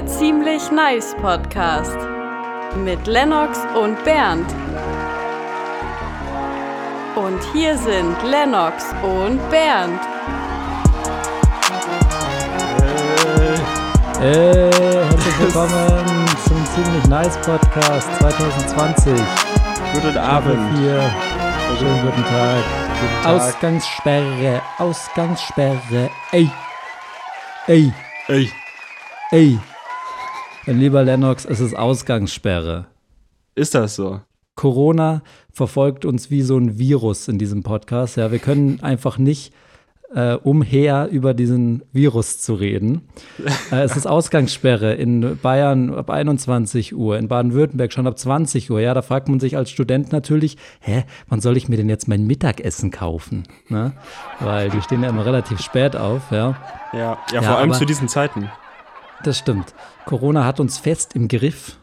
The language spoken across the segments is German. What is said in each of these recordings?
Der ziemlich nice Podcast mit Lennox und Bernd. Und hier sind Lennox und Bernd. Hey, herzlich willkommen zum ziemlich nice Podcast 2020. Guten Abend. Hier. Schönen guten Tag. Guten Tag. Ausgangssperre, Ausgangssperre. Ey, ey, Ey, ey. Mein lieber Lennox, es ist Ausgangssperre. ist das so? Corona verfolgt uns wie so ein Virus in diesem Podcast. Ja, wir können einfach nicht äh, umher über diesen Virus zu reden. äh, es ist Ausgangssperre in Bayern ab 21 Uhr, in Baden-Württemberg schon ab 20 Uhr. Ja, da fragt man sich als Student natürlich, hä, wann soll ich mir denn jetzt mein Mittagessen kaufen? Ne? Weil die stehen ja immer relativ spät auf, ja. Ja, ja, Ja, vor allem zu diesen Zeiten. Das stimmt. Corona hat uns fest im Griff.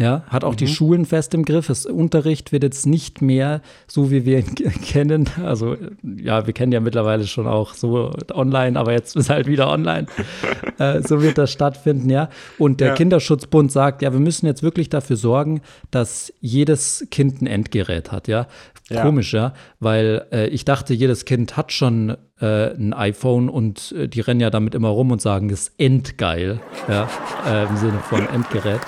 Ja, hat auch die Mhm. Schulen fest im Griff. Das Unterricht wird jetzt nicht mehr so, wie wir ihn kennen. Also, ja, wir kennen ja mittlerweile schon auch so online, aber jetzt ist halt wieder online. äh, so wird das stattfinden, ja. Und der Ja. Kinderschutzbund sagt, ja, wir müssen jetzt wirklich dafür sorgen, dass jedes Kind ein Endgerät hat, ja. Ja. Komisch, ja, weil äh, ich dachte, jedes Kind hat schon äh, ein iPhone und äh, die rennen ja damit immer rum und sagen, das ist endgeil, ja, äh, im Sinne von Endgerät.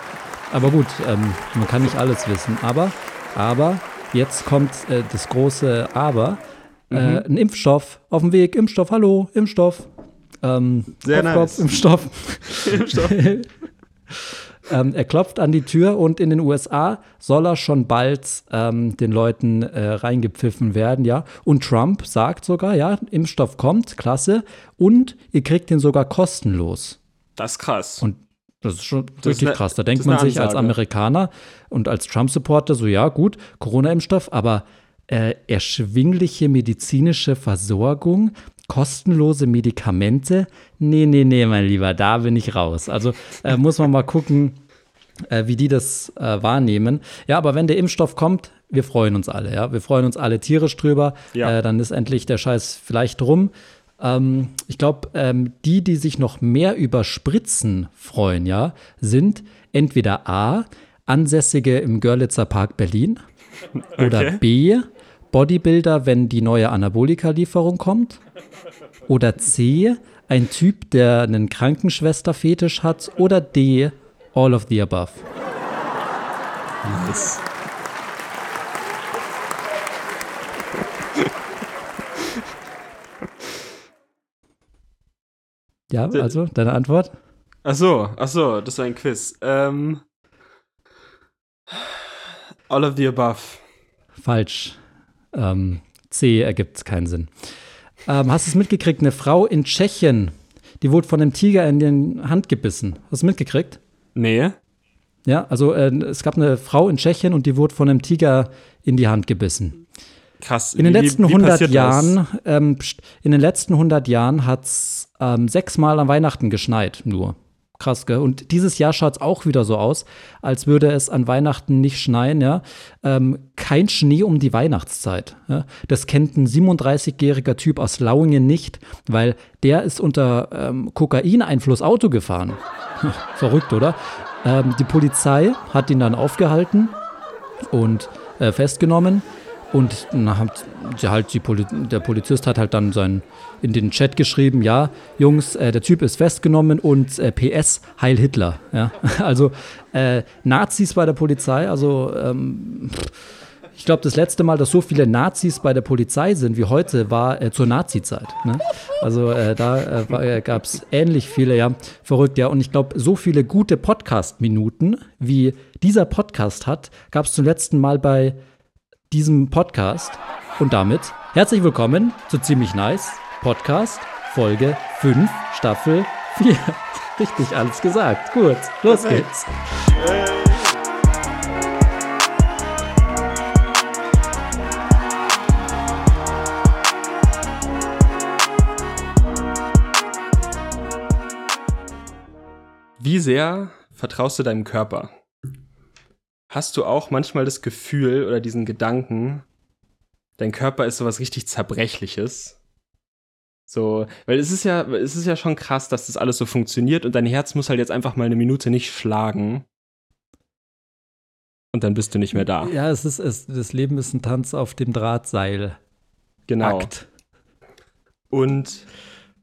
Aber gut, ähm, man kann nicht alles wissen. Aber, aber, jetzt kommt äh, das große Aber. Mhm. Äh, ein Impfstoff auf dem Weg, Impfstoff, hallo, Impfstoff. Ähm, Sehr Kopf, nice. Kopf, Impfstoff. ähm, er klopft an die Tür und in den USA soll er schon bald ähm, den Leuten äh, reingepfiffen werden, ja. Und Trump sagt sogar, ja, Impfstoff kommt, klasse. Und ihr kriegt den sogar kostenlos. Das ist krass. Und das ist schon ist richtig ne- krass. Da das denkt ist man eine sich als. Amerikaner und als Trump-Supporter so, ja gut, Corona-Impfstoff, aber äh, erschwingliche medizinische Versorgung, kostenlose Medikamente, nee, nee, nee, mein Lieber, da bin ich raus. Also äh, muss man mal gucken, äh, wie die das äh, wahrnehmen. Ja, aber wenn der Impfstoff kommt, wir freuen uns alle, ja. Wir freuen uns alle tierisch drüber. Ja. Äh, dann ist endlich der Scheiß vielleicht rum. Ähm, ich glaube, ähm, die, die sich noch mehr über Spritzen freuen, ja, sind entweder A, Ansässige im Görlitzer Park Berlin oder Okay. B, Bodybuilder, wenn die neue Anabolika-Lieferung kommt oder C, ein Typ, der einen Krankenschwester-Fetisch hat oder D, all of the above. Nice. Ja, also deine Antwort? Ach so, ach so, das war ein Quiz. Ähm, all of the above. Falsch. Ähm, C ergibt keinen Sinn. Ähm, hast du es mitgekriegt? Eine Frau in Tschechien, die wurde von einem Tiger in die Hand gebissen. Hast du es mitgekriegt? Nee. Ja, also äh, es gab eine Frau in Tschechien und die wurde von einem Tiger in die Hand gebissen. Krass. In den Wie- letzten wie 100 passiert das? Jahren, ähm, in den letzten 100 Jahren hat es ähm, sechsmal an Weihnachten geschneit, nur. Krass, gell? Und dieses Jahr schaut es auch wieder so aus, als würde es an Weihnachten nicht schneien, ja. Ähm, kein Schnee um die Weihnachtszeit. Ja? Das kennt ein 37-jähriger Typ aus Lauingen nicht, weil der ist unter ähm, Kokaineinfluss Auto gefahren. Verrückt, oder? Ähm, die Polizei hat ihn dann aufgehalten und äh, festgenommen. Und dann hat halt Poli der Polizist hat halt dann sein, in den Chat geschrieben, ja, Jungs, äh, der Typ ist festgenommen und äh, PS, Heil Hitler. Ja? Also äh, Nazis bei der Polizei, also ähm, ich glaube, das letzte Mal, dass so viele Nazis bei der Polizei sind wie heute, war äh, zur Nazi-Zeit. Ne? Also äh, da äh, äh, gab es ähnlich viele, ja, verrückt, ja. Und ich glaube, so viele gute Podcast-Minuten, wie dieser Podcast hat, gab es zum letzten Mal bei diesem Podcast. Und damit herzlich willkommen zu Ziemlich Nice Podcast, Folge 5, Staffel 4. Richtig alles gesagt. Gut, los Perfekt. geht's. Wie sehr vertraust du deinem Körper? Hast du auch manchmal das Gefühl oder diesen Gedanken, dein Körper ist sowas richtig Zerbrechliches? So, weil es ist ja, es ist ja schon krass, dass das alles so funktioniert und dein Herz muss halt jetzt einfach mal eine Minute nicht schlagen. Und dann bist du nicht mehr da. Ja, es ist, es, das Leben ist ein Tanz auf dem Drahtseil. Genau. Akt. Und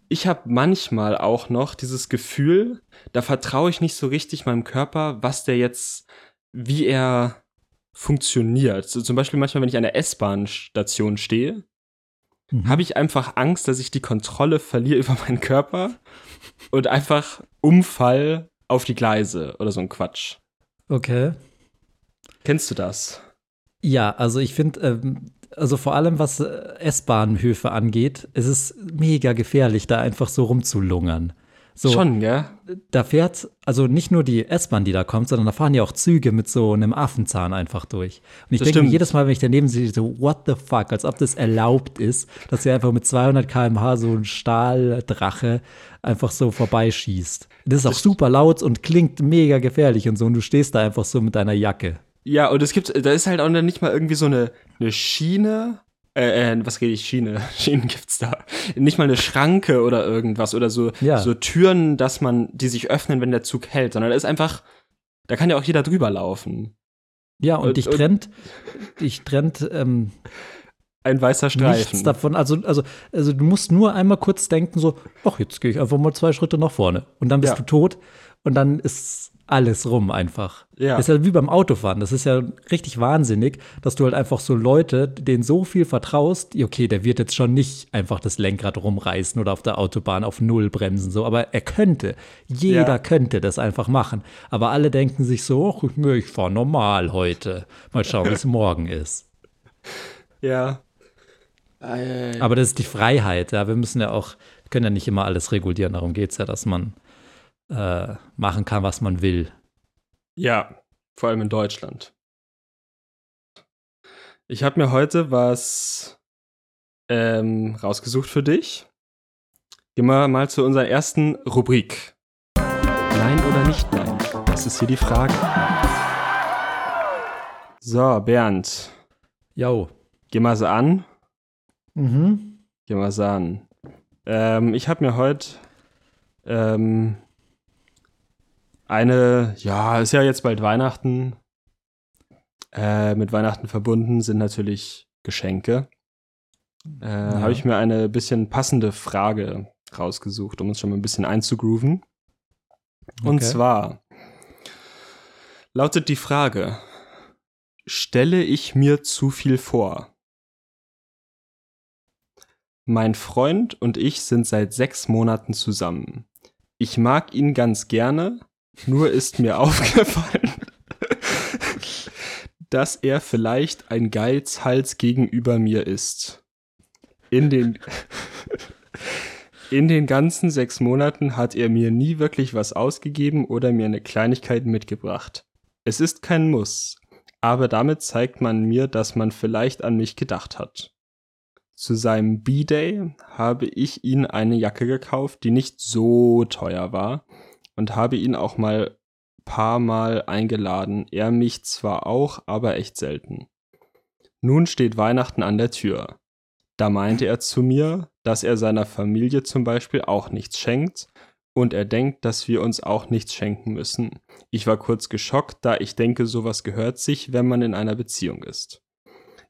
ich habe manchmal auch noch dieses Gefühl, da vertraue ich nicht so richtig meinem Körper, was der jetzt, wie er funktioniert. So zum Beispiel manchmal, wenn ich an der S-Bahn-Station stehe, Mhm. habe ich einfach Angst, dass ich die Kontrolle verliere über meinen Körper und einfach umfall auf die Gleise oder so ein Quatsch. Okay. Kennst du das? Ja, also ich finde, ähm, also vor allem was äh, S-Bahnhöfe angeht, es ist mega gefährlich, da einfach so rumzulungern. So, Schon, gell? da fährt also nicht nur die S-Bahn, die da kommt, sondern da fahren ja auch Züge mit so einem Affenzahn einfach durch. Und ich Das denke mir stimmt. jedes Mal, wenn ich daneben sehe, so, what the fuck, als ob das erlaubt ist, dass hier einfach mit 200 km/h so ein Stahldrache einfach so vorbeischießt. Das ist auch super laut und klingt mega gefährlich und so. Und du stehst da einfach so mit deiner Jacke. Ja, und es gibt, da ist halt auch noch nicht mal irgendwie so eine, eine Schiene. Äh, äh, was rede ich? Schiene. Schienen gibt's da. Nicht mal eine Schranke oder irgendwas oder so, Ja. so Türen, dass man, die sich öffnen, wenn der Zug hält, sondern da ist einfach, da kann ja auch jeder drüber laufen. Ja, und Und- dich und- trennt, dich trennt ähm, Ein weißer Streifen. nichts davon. Also, also, also du musst nur einmal kurz denken, so, ach, jetzt gehe ich einfach mal zwei Schritte nach vorne. Und dann bist Ja. du tot und dann ist alles rum einfach. Ja. Das ist ja wie beim Autofahren. Das ist ja richtig wahnsinnig, dass du halt einfach so Leute, denen so viel vertraust, okay, der wird jetzt schon nicht einfach das Lenkrad rumreißen oder auf der Autobahn auf Null bremsen, so, aber er könnte. Jeder Ja. könnte das einfach machen. Aber alle denken sich so, ach, ich fahre normal heute. Mal schauen, wie es morgen ist. Ja. Aber das ist die Freiheit, ja. Wir müssen ja auch, wir können ja nicht immer alles regulieren. Darum geht es ja, dass man äh, machen kann, was man will. Ja, vor allem in Deutschland. Ich habe mir heute was ähm, rausgesucht für dich. Gehen wir mal zu unserer ersten Rubrik. Nein oder nicht nein? Das ist hier die Frage. So, Bernd, Jo. geh mal so an. Mhm. Geh mal so an. Ähm, ich habe mir heute ähm, eine, ja, ist ja jetzt bald Weihnachten. Äh, mit Weihnachten verbunden sind natürlich Geschenke. Äh, Habe ich mir eine bisschen passende Frage rausgesucht, um uns schon mal ein bisschen einzugrooven. Und Okay. zwar lautet die Frage: Stelle ich mir zu viel vor? Mein Freund und ich sind seit sechs Monaten zusammen. Ich mag ihn ganz gerne, nur ist mir aufgefallen, dass er vielleicht ein Geizhals gegenüber mir ist. In den, in den ganzen sechs Monaten hat er mir nie wirklich was ausgegeben oder mir eine Kleinigkeit mitgebracht. Es ist kein Muss, aber damit zeigt man mir, dass man vielleicht an mich gedacht hat. Zu seinem B-Day habe ich ihn eine Jacke gekauft, die nicht so teuer war und habe ihn auch mal paar Mal eingeladen. Er mich zwar auch, aber echt selten. Nun steht Weihnachten an der Tür. Da meinte er zu mir, dass er seiner Familie zum Beispiel auch nichts schenkt und er denkt, dass wir uns auch nichts schenken müssen. Ich war kurz geschockt, da ich denke, sowas gehört sich, wenn man in einer Beziehung ist.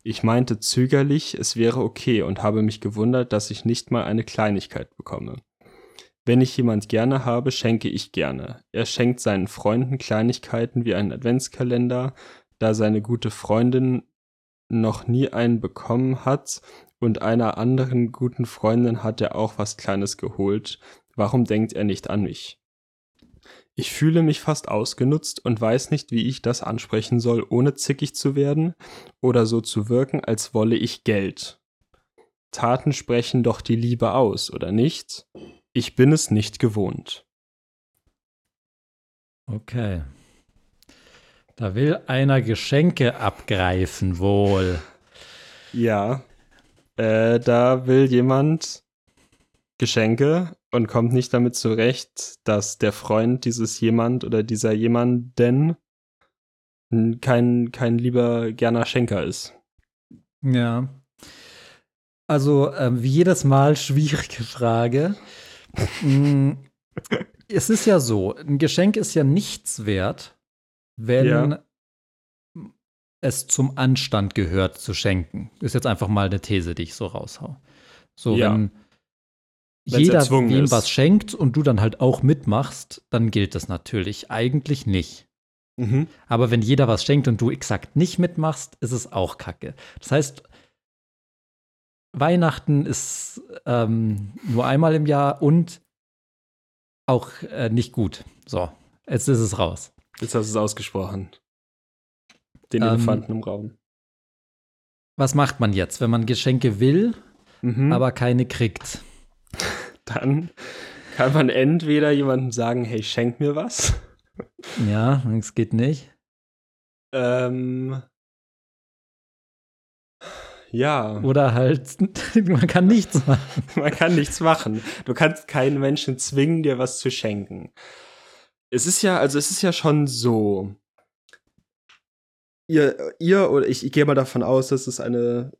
Ich meinte zögerlich, es wäre okay und habe mich gewundert, dass ich nicht mal eine Kleinigkeit bekomme. Wenn ich jemand gerne habe, schenke ich gerne. Er schenkt seinen Freunden Kleinigkeiten wie einen Adventskalender, da seine gute Freundin noch nie einen bekommen hat und einer anderen guten Freundin hat er auch was Kleines geholt. Warum denkt er nicht an mich? Ich fühle mich fast ausgenutzt und weiß nicht, wie ich das ansprechen soll, ohne zickig zu werden oder so zu wirken, als wolle ich Geld. Taten sprechen doch die Liebe aus, oder nicht? Ich bin es nicht gewohnt. Okay. Da will einer Geschenke abgreifen, wohl. Ja, äh, da will jemand Geschenke und kommt nicht damit zurecht, dass der Freund dieses jemand oder dieser jemanden kein, kein lieber gerner Schenker ist. Ja. Also, ähm, wie jedes Mal, schwierige Frage. Mm, es ist ja so, ein Geschenk ist ja nichts wert, wenn Ja. es zum Anstand gehört zu schenken. Ist jetzt einfach mal eine These, die ich so raushau. So, Ja. wenn Wenn's jeder wem ist. was schenkt und du dann halt auch mitmachst, dann gilt das natürlich. Eigentlich nicht. Mhm. Aber wenn jeder was schenkt und du exakt nicht mitmachst, ist es auch kacke. Das heißt, Weihnachten ist ähm, nur einmal im Jahr und auch äh, nicht gut. So, jetzt ist es raus. Jetzt hast du es ausgesprochen. Den Ähm, Elefanten im Raum. Was macht man jetzt, wenn man Geschenke will, Mhm. aber keine kriegt? dann kann man entweder jemandem sagen, hey, schenk mir was. Ja, es geht nicht. Ähm, ja, Oder halt, man kann nichts machen. man kann nichts machen. Du kannst keinen Menschen zwingen, dir was zu schenken. Es ist ja, also es ist ja schon so. Ihr, ihr oder ich, ich gehe mal davon aus, dass es eine,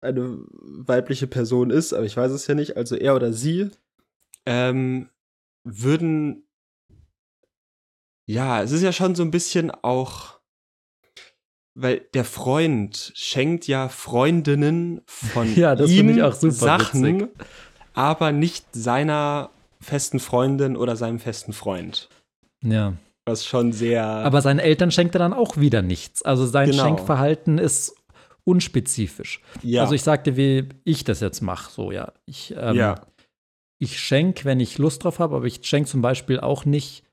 eine weibliche Person ist, aber ich weiß es ja nicht. Also er oder sie ähm, würden. Ja, es ist ja schon so ein bisschen auch. Weil der Freund schenkt ja Freundinnen von Ja, das ihm finde ich auch super Sachen, witzig. aber nicht seiner festen Freundin oder seinem festen Freund. Ja. Was schon sehr. Aber seinen Eltern schenkt er dann auch wieder nichts. Also sein Genau. Schenkverhalten ist unspezifisch. ja. Also ich sagte, wie ich das jetzt mache. So, ja. Ich, ähm, ja. ich schenke, wenn ich Lust drauf habe, aber ich schenke zum Beispiel auch nicht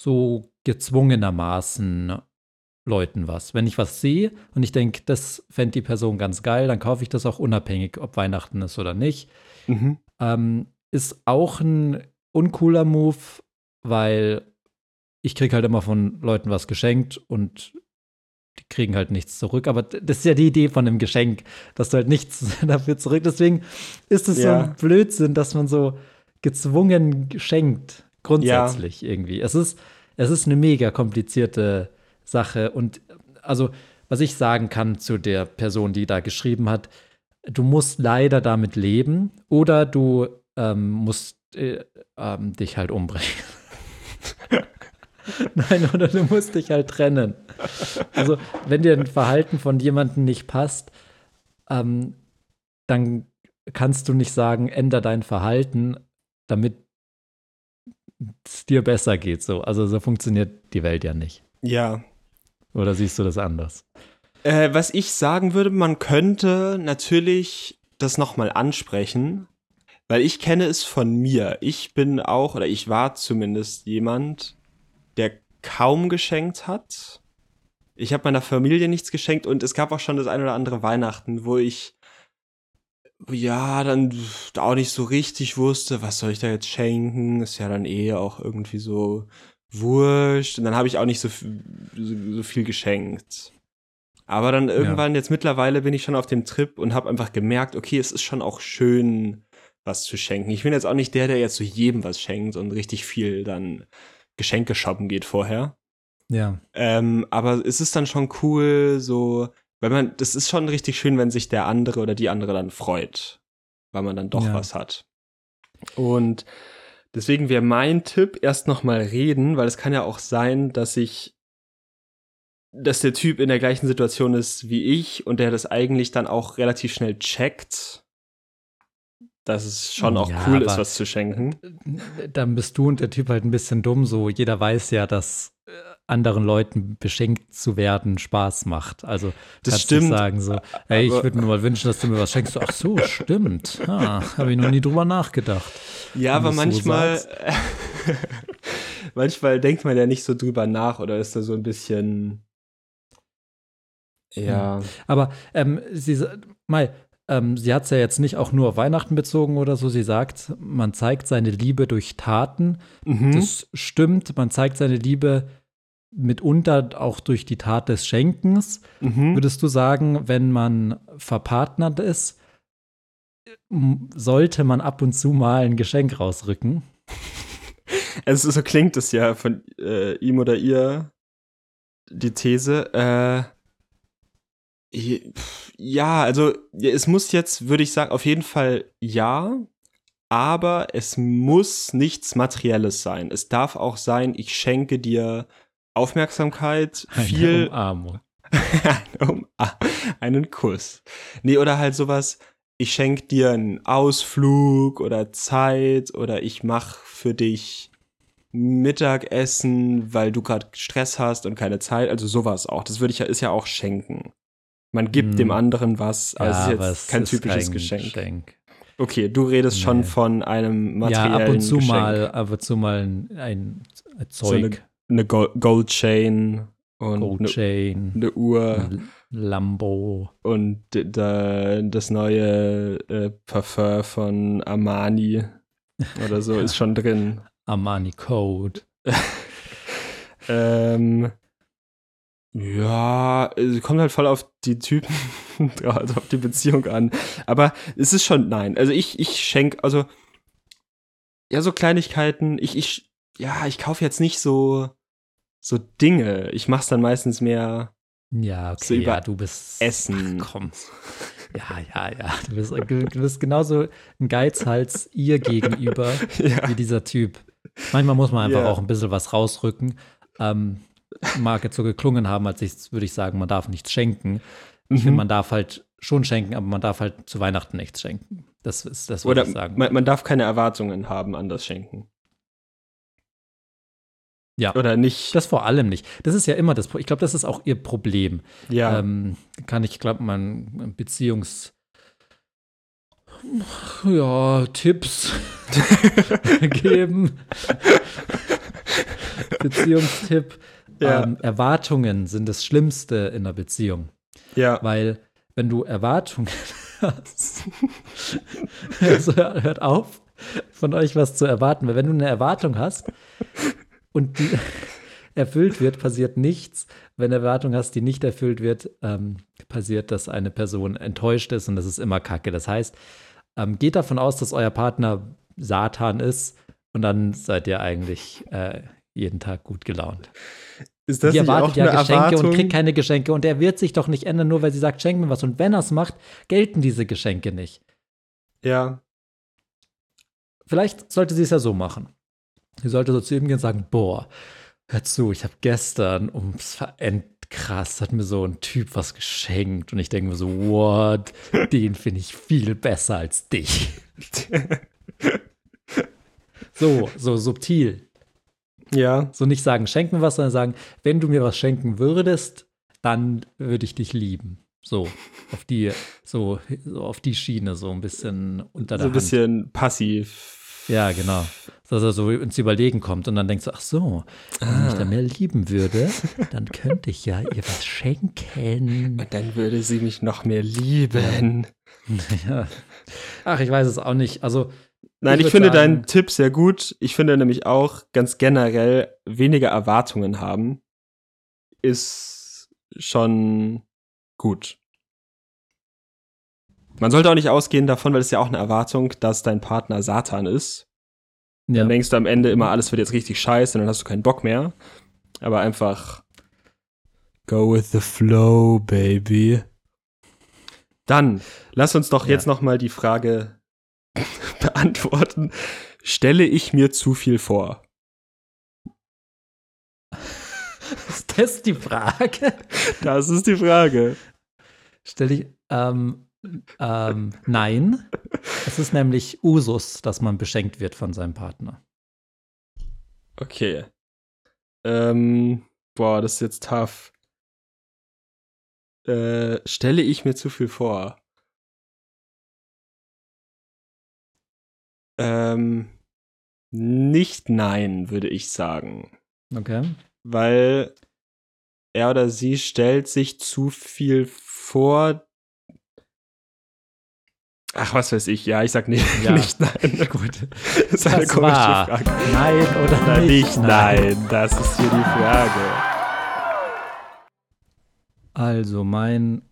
so gezwungenermaßen Leuten was. Wenn ich was sehe und ich denke, das fände die Person ganz geil, dann kaufe ich das auch unabhängig, ob Weihnachten ist oder nicht. Mhm. Ähm, ist auch ein uncooler Move, weil ich kriege halt immer von Leuten was geschenkt und die kriegen halt nichts zurück. Aber das ist ja die Idee von einem Geschenk, dass du halt nichts dafür zurück. Deswegen ist es so Ja. ein Blödsinn, dass man so gezwungen schenkt, grundsätzlich irgendwie. Es ist, es ist eine mega komplizierte Sache. Und also, was ich sagen kann zu der Person, die da geschrieben hat, du musst leider damit leben oder du ähm, musst äh, ähm, dich halt umbringen. Nein, oder du musst dich halt trennen. Also, wenn dir ein Verhalten von jemandem nicht passt, ähm, dann kannst du nicht sagen, änder dein Verhalten, damit es dir besser geht. So. Also, so funktioniert die Welt ja nicht. Ja. Oder siehst du das anders? Äh, was ich sagen würde, man könnte natürlich das nochmal ansprechen, weil ich kenne es von mir. Ich bin auch, oder ich war zumindest jemand, der kaum geschenkt hat. Ich habe meiner Familie nichts geschenkt und es gab auch schon das ein oder andere Weihnachten, wo ich ja dann auch nicht so richtig wusste, was soll ich da jetzt schenken. Ist ja dann eh auch irgendwie so wurscht. Und dann habe ich auch nicht so, so, so viel geschenkt. Aber dann irgendwann, jetzt mittlerweile bin ich schon auf dem Trip und habe einfach gemerkt, okay, es ist schon auch schön, was zu schenken. Ich bin jetzt auch nicht der, der jetzt zu jedem was schenkt und richtig viel dann Geschenke shoppen geht vorher. Ja. Ähm, aber es ist dann schon cool, so, weil man, das ist schon richtig schön, wenn sich der andere oder die andere dann freut, weil man dann doch Ja. was hat. Und deswegen wäre mein Tipp, erst noch mal reden, weil es kann ja auch sein, dass ich, dass der Typ in der gleichen Situation ist wie ich und der das eigentlich dann auch relativ schnell checkt, dass es schon auch Ja, cool ist, was zu schenken. Dann bist du und der Typ halt ein bisschen dumm. So, jeder weiß ja, dass anderen Leuten beschenkt zu werden Spaß macht. Also Das stimmt, sagen so, hey, ich würde mir mal wünschen, dass du mir was schenkst. Ach so, stimmt. Ah, Habe ich noch nie drüber nachgedacht. Ja, aber du's so manchmal, manchmal denkt man ja nicht so drüber nach oder ist da so ein bisschen, ja, Aber ähm, sie, Mai, ähm, sie hat es ja jetzt nicht auch nur auf Weihnachten bezogen oder so. Sie sagt, man zeigt seine Liebe durch Taten. mhm. Das stimmt. Man zeigt seine Liebe mitunter auch durch die Tat des Schenkens. mhm. Würdest du sagen, wenn man verpartnert ist, sollte man ab und zu mal ein Geschenk rausrücken? Also so klingt es ja von äh, ihm oder ihr, die These. Äh, Ja, also es muss jetzt, würde ich sagen, auf jeden Fall ja, aber es muss nichts Materielles sein. Es darf auch sein, ich schenke dir Aufmerksamkeit, viel. Eine Umarmung. um, einen Kuss. Nee, oder halt sowas, ich schenke dir einen Ausflug oder Zeit oder ich mach für dich Mittagessen, weil du gerade Stress hast und keine Zeit. Also sowas auch. Das würde ich ja, ist ja auch schenken. Man gibt hm. dem anderen was, aber ja, es ist jetzt kein typisches kein Geschenk. Geschenk. Okay, du redest nee. schon von einem materiellen Ja, ab und zu Geschenk. mal, ab und zu mal ein, ein Zeug. So eine, eine Gold Chain und Gold Chain, eine, eine Uhr. Lambo. Und das neue äh, Parfum von Armani oder so ist schon drin. Armani Code. ähm, ja, es kommt halt voll auf die Typen, also auf die Beziehung an. Aber es ist schon, nein. Also ich, ich schenke, also, ja, so Kleinigkeiten, ich, ich, ja, ich kaufe jetzt nicht so, so Dinge. Ich mach's dann meistens mehr. Ja, okay, so über ja, du bist. Essen. Ach, komm. Ja, ja, ja. Du bist, du bist genauso ein Geizhals ihr gegenüber ja. wie dieser Typ. Manchmal muss man einfach ja. auch ein bisschen was rausrücken. Ähm, mag jetzt so geklungen haben, als ich würde ich sagen, man darf nichts schenken. Ich mhm. finde, man darf halt schon schenken, aber man darf halt zu Weihnachten nichts schenken. Das ist das, würde ich sagen. Man, man darf keine Erwartungen haben an das Schenken. Ja. Oder nicht. Das vor allem nicht. Das ist ja immer das Ich glaube, das ist auch ihr Problem. Ja. Ähm, kann ich, glaube mein Beziehungs- ja, Tipps geben. Beziehungstipp. Ja. Ähm, Erwartungen sind das Schlimmste in einer Beziehung. Ja. Weil, wenn du Erwartungen hast, also hört auf, von euch was zu erwarten. Weil wenn du eine Erwartung hast und die erfüllt wird, passiert nichts. Wenn du Erwartung hast, die nicht erfüllt wird, ähm, passiert, dass eine Person enttäuscht ist und das ist immer Kacke. Das heißt, ähm, geht davon aus, dass euer Partner Satan ist und dann seid ihr eigentlich äh, jeden Tag gut gelaunt. Ist das die erwartet ja Geschenke Erwartung? und kriegt keine Geschenke und er wird sich doch nicht ändern, nur weil sie sagt, schenk mir was. Und wenn er es macht, gelten diese Geschenke nicht. Ja. Vielleicht sollte sie es ja so machen. Sie sollte so zu ihm gehen und sagen, boah, hör zu, ich habe gestern ums Verend krass, hat mir so ein Typ was geschenkt und ich denke mir so, what, den finde ich viel besser als dich. so, so subtil. Ja. So nicht sagen, schenk mir was, sondern sagen, wenn du mir was schenken würdest, dann würde ich dich lieben. So, auf die, so, so auf die Schiene, so ein bisschen unter der So ein bisschen passiv. Ja, genau. Dass er so ins Überlegen kommt und dann denkst du, ach so, wenn ah. ich da mehr lieben würde, dann könnte ich ja ihr was schenken. Und dann würde sie mich noch mehr lieben. Ja. Ach, ich weiß es auch nicht. Also, Nein, ich, ich finde sagen, deinen Tipp sehr gut. Ich finde nämlich auch ganz generell weniger Erwartungen haben ist schon gut. Man sollte auch nicht ausgehen davon, weil es ja auch eine Erwartung, dass dein Partner Satan ist. Ja. Dann denkst du am Ende immer, alles wird jetzt richtig scheiße und dann hast du keinen Bock mehr. Aber einfach go with the flow, baby. Dann lass uns doch ja. jetzt noch mal die Frage beantworten. Stelle ich mir zu viel vor? Ist das die Frage? Das ist die Frage. Stelle ich, ähm, ähm, nein. Es ist nämlich Usus, dass man beschenkt wird von seinem Partner. Okay. Ähm, boah, das ist jetzt tough. Äh, stelle ich mir zu viel vor? Ähm, nicht nein, würde ich sagen. Okay. Weil er oder sie stellt sich zu viel vor. Ach, was weiß ich. Ja, ich sag nicht, ja. nicht nein. Gut. Das ist eine das komische war. Frage. Nein oder Nein, nicht? nicht nein. nein. Das ist hier die Frage. Also, mein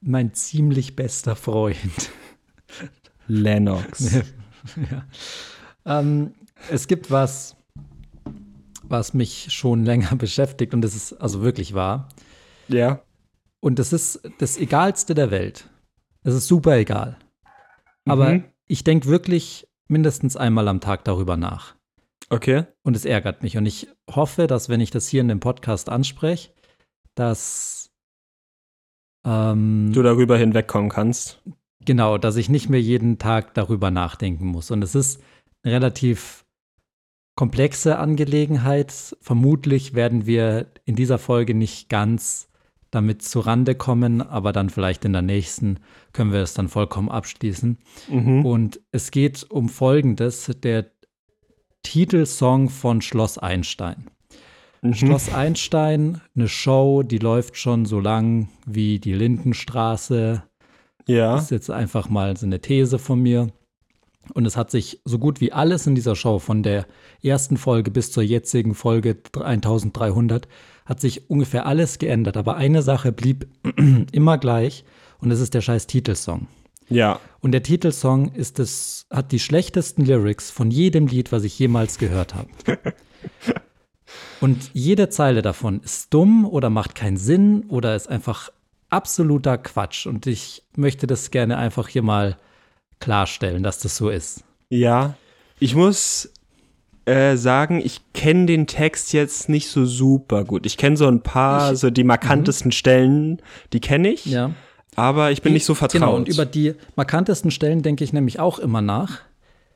mein ziemlich bester Freund Lennox. ja. ähm, es gibt was, was mich schon länger beschäftigt und das ist also wirklich wahr. Ja. Und das ist das Egalste der Welt. Es ist super egal. Aber Mhm. ich denke wirklich mindestens einmal am Tag darüber nach. Okay. Und es ärgert mich. Und ich hoffe, dass, wenn ich das hier in dem Podcast anspreche, dass ähm, Du darüber hinwegkommen kannst. genau, dass ich nicht mehr jeden Tag darüber nachdenken muss. Und es ist eine relativ komplexe Angelegenheit. Vermutlich werden wir in dieser Folge nicht ganz damit zurande kommen, aber dann vielleicht in der nächsten können wir es dann vollkommen abschließen. Mhm. Und es geht um Folgendes, der Titelsong von Schloss Einstein. Mhm. Schloss Einstein, eine Show, die läuft schon so lang wie die Lindenstraße. Ja. Das ist jetzt einfach mal so eine These von mir. Und es hat sich so gut wie alles in dieser Show, von der ersten Folge bis zur jetzigen Folge 1300, hat sich ungefähr alles geändert. Aber eine Sache blieb immer gleich und das ist der scheiß Titelsong. Ja. Und der Titelsong ist es, hat die schlechtesten Lyrics von jedem Lied, was ich jemals gehört habe. Und jede Zeile davon ist dumm oder macht keinen Sinn oder ist einfach absoluter Quatsch. Und ich möchte das gerne einfach hier mal klarstellen, dass das so ist. Ja. Ich muss äh, sagen, ich kenne den Text jetzt nicht so super gut. Ich kenne so ein paar, so die markantesten Stellen, die kenne ich, Ja. aber ich bin nicht so vertraut. Genau, und über die markantesten Stellen denke ich nämlich auch immer nach.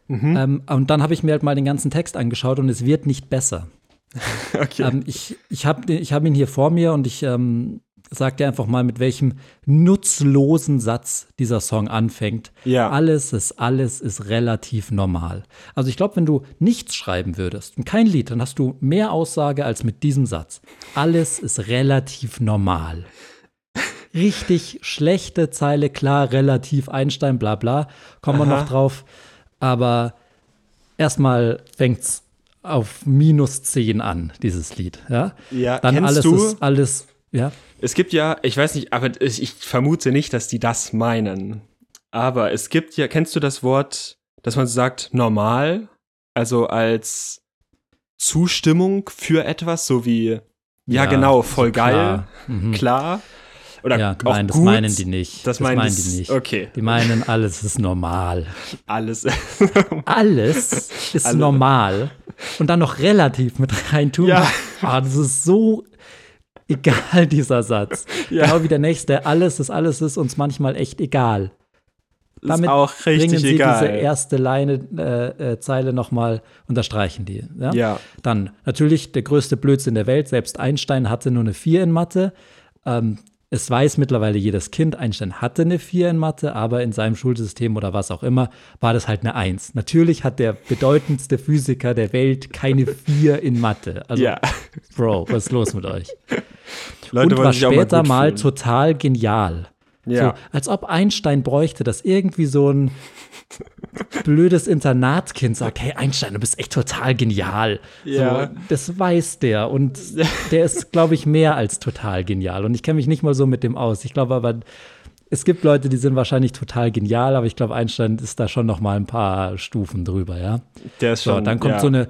Ähm, und dann habe ich mir halt mal den ganzen Text angeschaut und es wird nicht besser. okay. Ähm, ich ich habe ich hab ihn hier vor mir und ich ähm, sage dir einfach mal, mit welchem nutzlosen Satz dieser Song anfängt. Ja. Alles ist, alles ist relativ normal. Also ich glaube, wenn du nichts schreiben würdest und kein Lied, dann hast du mehr Aussage als mit diesem Satz. Alles ist relativ normal. Richtig schlechte Zeile, klar, relativ Einstein, bla bla. Kommen wir noch drauf. Aber erstmal fängt's auf minus 10 an, dieses Lied. Ja? Ja, Dann alles du- ist alles, ja. Es gibt ja, ich weiß nicht, aber ich vermute nicht, dass die das meinen. Aber es gibt ja, kennst du das Wort, dass man sagt normal, also als Zustimmung für etwas, so wie ja, genau, voll geil, klar. Mhm. klar oder ja, auch nein, das gut. meinen die nicht. Das, meinen meinen die die nicht. Okay, Die meinen, alles ist normal. alles. Alles ist Alle- normal. Und dann noch relativ mit reintun. Ja. Ah, das ist so egal, dieser Satz. Ja. Genau wie der nächste. Alles ist, alles ist uns manchmal echt egal. Damit ist auch bringen richtig sie egal. diese erste Leine, äh, äh, Zeile nochmal, unterstreichen die. Ja? Ja. Dann natürlich der größte Blödsinn der Welt. Selbst Einstein hatte nur eine 4 in Mathe. Ähm, es weiß mittlerweile jedes Kind, Einstein hatte eine 4 in Mathe, aber in seinem Schulsystem oder was auch immer war das halt eine 1. Natürlich hat der bedeutendste Physiker der Welt keine 4 in Mathe. Also, ja. Bro, was ist los mit euch? Leute Und war später mal fühlen. total genial. Ja. So, als ob Einstein bräuchte, dass irgendwie so ein blödes Internatskind sagt, hey Einstein, du bist echt total genial. Ja. So, das weiß der und der ist, glaube ich, mehr als total genial. Und ich kenne mich nicht mal so mit dem aus. Ich glaube aber, es gibt Leute, die sind wahrscheinlich total genial, aber ich glaube, Einstein ist da schon noch mal ein paar Stufen drüber, ja. Der ist So, schon. dann kommt ja. so eine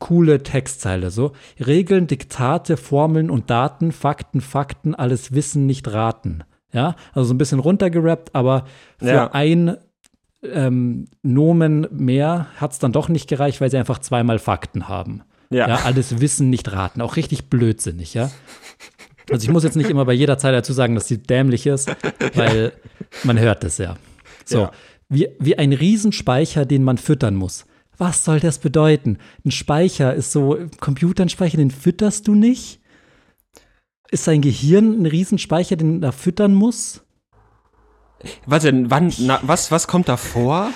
coole Textzeile so. Regeln, Diktate, Formeln und Daten, Fakten, Fakten, alles Wissen, nicht raten. Ja, also so ein bisschen runtergerappt, aber für Ja. ein ähm, Nomen mehr hat es dann doch nicht gereicht, weil sie einfach zweimal Fakten haben. Ja. ja, alles Wissen, nicht raten. Auch richtig blödsinnig, ja. Also ich muss jetzt nicht immer bei jeder Zeile dazu sagen, dass sie dämlich ist, weil man hört es ja. So, Ja. Wie, wie ein Riesenspeicher, den man füttern muss. Was soll das bedeuten? Ein Speicher ist so, Computer ein Speicher, den fütterst du nicht? Ist dein Gehirn ein Riesenspeicher, den da füttern muss? Warte, wann, na, was, was kommt da vor?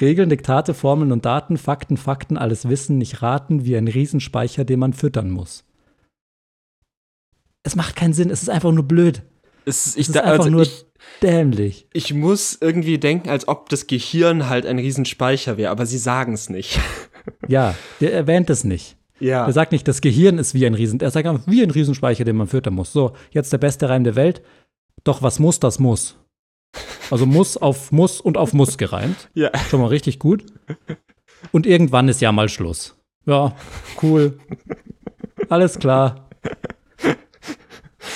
Regeln, Diktate, Formeln und Daten, Fakten, Fakten, alles Wissen, nicht raten, wie ein Riesenspeicher, den man füttern muss. Es macht keinen Sinn, es ist einfach nur blöd. Es, Es ich, ist da, einfach also nur ich, dämlich. ich muss irgendwie denken, als ob das Gehirn halt ein Riesenspeicher wäre, aber sie sagen es nicht. Ja, der erwähnt es nicht. Ja. Er sagt nicht, das Gehirn ist wie ein Riesen. Er sagt einfach, wie ein Riesenspeicher, den man füttern muss. So, jetzt der beste Reim der Welt. Doch was muss, das muss. Also muss auf muss und auf muss gereimt. ja. Schon mal richtig gut. Und irgendwann ist ja mal Schluss. Ja, cool. Alles klar.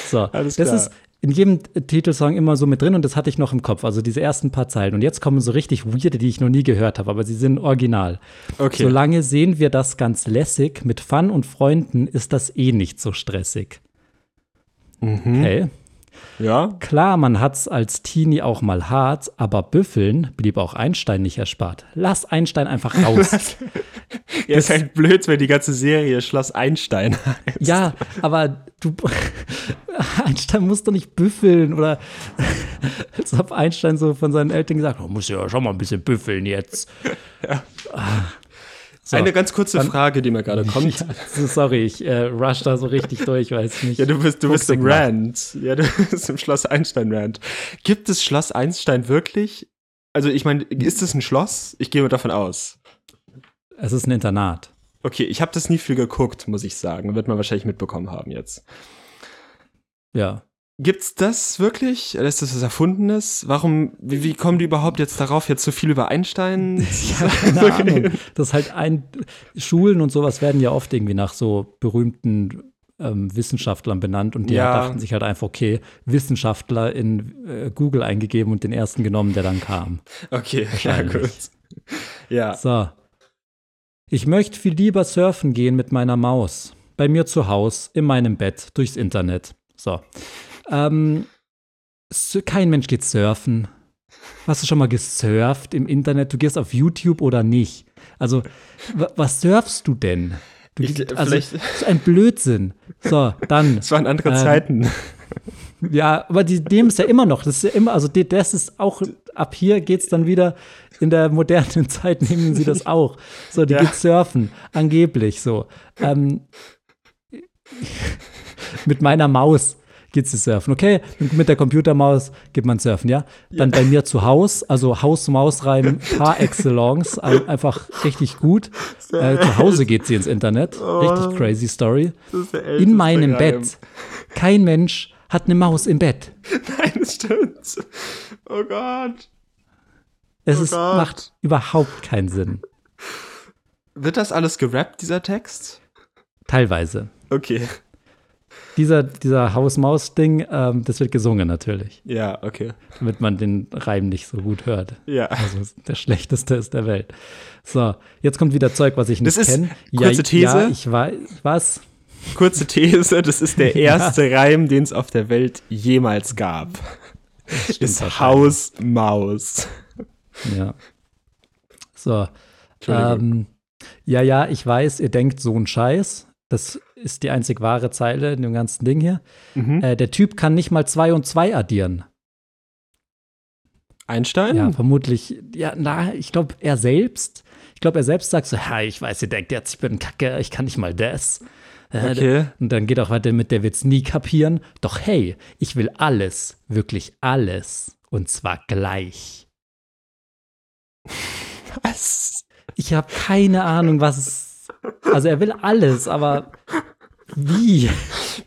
So, Alles das klar. ist in jedem Titelsong immer so mit drin und das hatte ich noch im Kopf, also diese ersten paar Zeilen. Und jetzt kommen so richtig weirde, die ich noch nie gehört habe, aber sie sind original. Okay. Solange sehen wir das ganz lässig, mit Fun und Freunden ist das eh nicht so stressig. Mhm. Okay. Ja. Klar, man hat's als Teenie auch mal hart, aber Büffeln blieb auch Einstein nicht erspart. Lass Einstein einfach raus. Ja, ist halt blöd, wenn die ganze Serie Schloss Einstein heißt. ja, aber du Einstein muss doch nicht büffeln oder als ob Einstein so von seinen Eltern gesagt hat, oh, muss ja schon mal ein bisschen büffeln jetzt. Ah. So. Eine ganz kurze Frage, die mir gerade kommt. Ja, so, sorry, ich äh, rush da so richtig durch, weiß nicht. Ja, du bist, du bist im Rand. Ja, du bist im Schloss Einstein Rand. Gibt es Schloss Einstein wirklich? Also, ich meine, ist es ein Schloss? Ich gehe mal davon aus. Es ist ein Internat. Okay, ich habe das nie viel geguckt, muss ich sagen. Wird man wahrscheinlich mitbekommen haben jetzt. Ja. Gibt's das wirklich? Ist das was Erfundenes? Warum, wie, wie kommen die überhaupt jetzt darauf, jetzt so viel über Einstein? Ja, keine Ahnung. Das ist halt ein, Schulen und sowas werden ja oft irgendwie nach so berühmten ähm, Wissenschaftlern benannt und die Ja. dachten sich halt einfach, okay, Wissenschaftler in äh, Google eingegeben und den ersten genommen, der dann kam. Okay, ja gut. Ja, So. Ich möchte viel lieber surfen gehen mit meiner Maus. Bei mir zu Hause, in meinem Bett, durchs Internet. So. Ähm, kein Mensch geht surfen. Hast du schon mal gesurft im Internet? Du gehst auf YouTube oder nicht? Also, wa- was surfst du denn? Du, Ich- also, so ein Blödsinn. So, dann. es waren andere Ähm, Zeiten. Ja, aber die nehmen es ja immer noch. Das ist ja immer, also das ist auch, ab hier geht es dann wieder in der modernen Zeit, nehmen sie das auch. So, die Ja. geht surfen, angeblich so. Ähm, mit meiner Maus geht sie surfen. Okay, mit der Computermaus geht man surfen, ja? Dann bei mir zu Hause, also Haus-Maus-Reim par excellence, ein- einfach richtig gut. Äh, zu Hause geht sie ins Internet. Richtig crazy Story. In meinem Bett. Kein Mensch hat eine Maus im Bett. Nein, das stimmt. Oh Gott. Es Oh ist, Gott. macht überhaupt keinen Sinn. Wird das alles gerappt, dieser Text? Teilweise. Okay. Dieser, dieser Haus-Maus-Ding, ähm, das wird gesungen natürlich, Ja, okay. damit man den Reim nicht so gut hört. Ja. Also ist der schlechteste ist der Welt. So, jetzt kommt wieder Zeug, was ich nicht Das ist- kenne. kurze These. Ja, ich weiß, was? Kurze These, das ist der Ja. erste Reim, den es auf der Welt jemals gab. Ist wahrscheinlich. Haus Maus. Ja. So. Ähm, ja, ja, ich weiß, ihr denkt so ein Scheiß. Das ist die einzig wahre Zeile in dem ganzen Ding hier. Mhm. Äh, der Typ kann nicht mal zwei und zwei addieren. Einstein? Ja, vermutlich. Ja, na, ich glaube, er selbst. Ich glaube, er selbst sagt so, ja, ich weiß, ihr denkt jetzt, ich bin kacke, ich kann nicht mal das. Äh, Okay. Und dann geht auch weiter mit, der wird's nie kapieren. Doch hey, ich will alles, wirklich alles. Und zwar gleich. Was? Ich habe keine Ahnung, was es. Also er will alles, aber wie?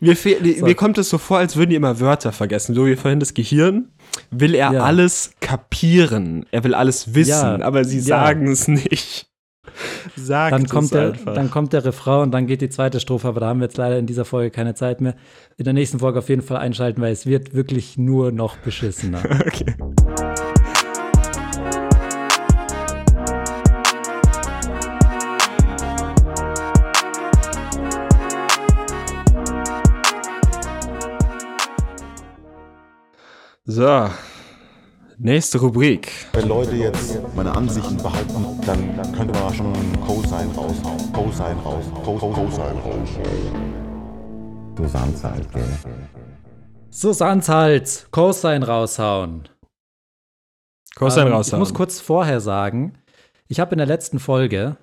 Mir, fehl, So. mir kommt es so vor, als würden die immer Wörter vergessen. So wie vorhin das Gehirn. Will er Ja. alles kapieren. Er will alles wissen, Ja. aber sie Ja. sagen es nicht. Sagt Dann es kommt, der, einfach. dann kommt der Refrain und dann geht die zweite Strophe, aber da haben wir jetzt leider in dieser Folge keine Zeit mehr. In der nächsten Folge auf jeden Fall einschalten, weil es wird wirklich nur noch beschissener. okay. So, nächste Rubrik. Wenn Leute jetzt meine Ansichten behalten, dann, dann könnte man schon Cosine raushauen. Cosine raus. Co- Co- Cosine raus. Du sagst halt, gell? Susanshals, Cosine raushauen. Cosine Ähm, raushauen. Ich muss kurz vorher sagen, ich habe in der letzten Folge,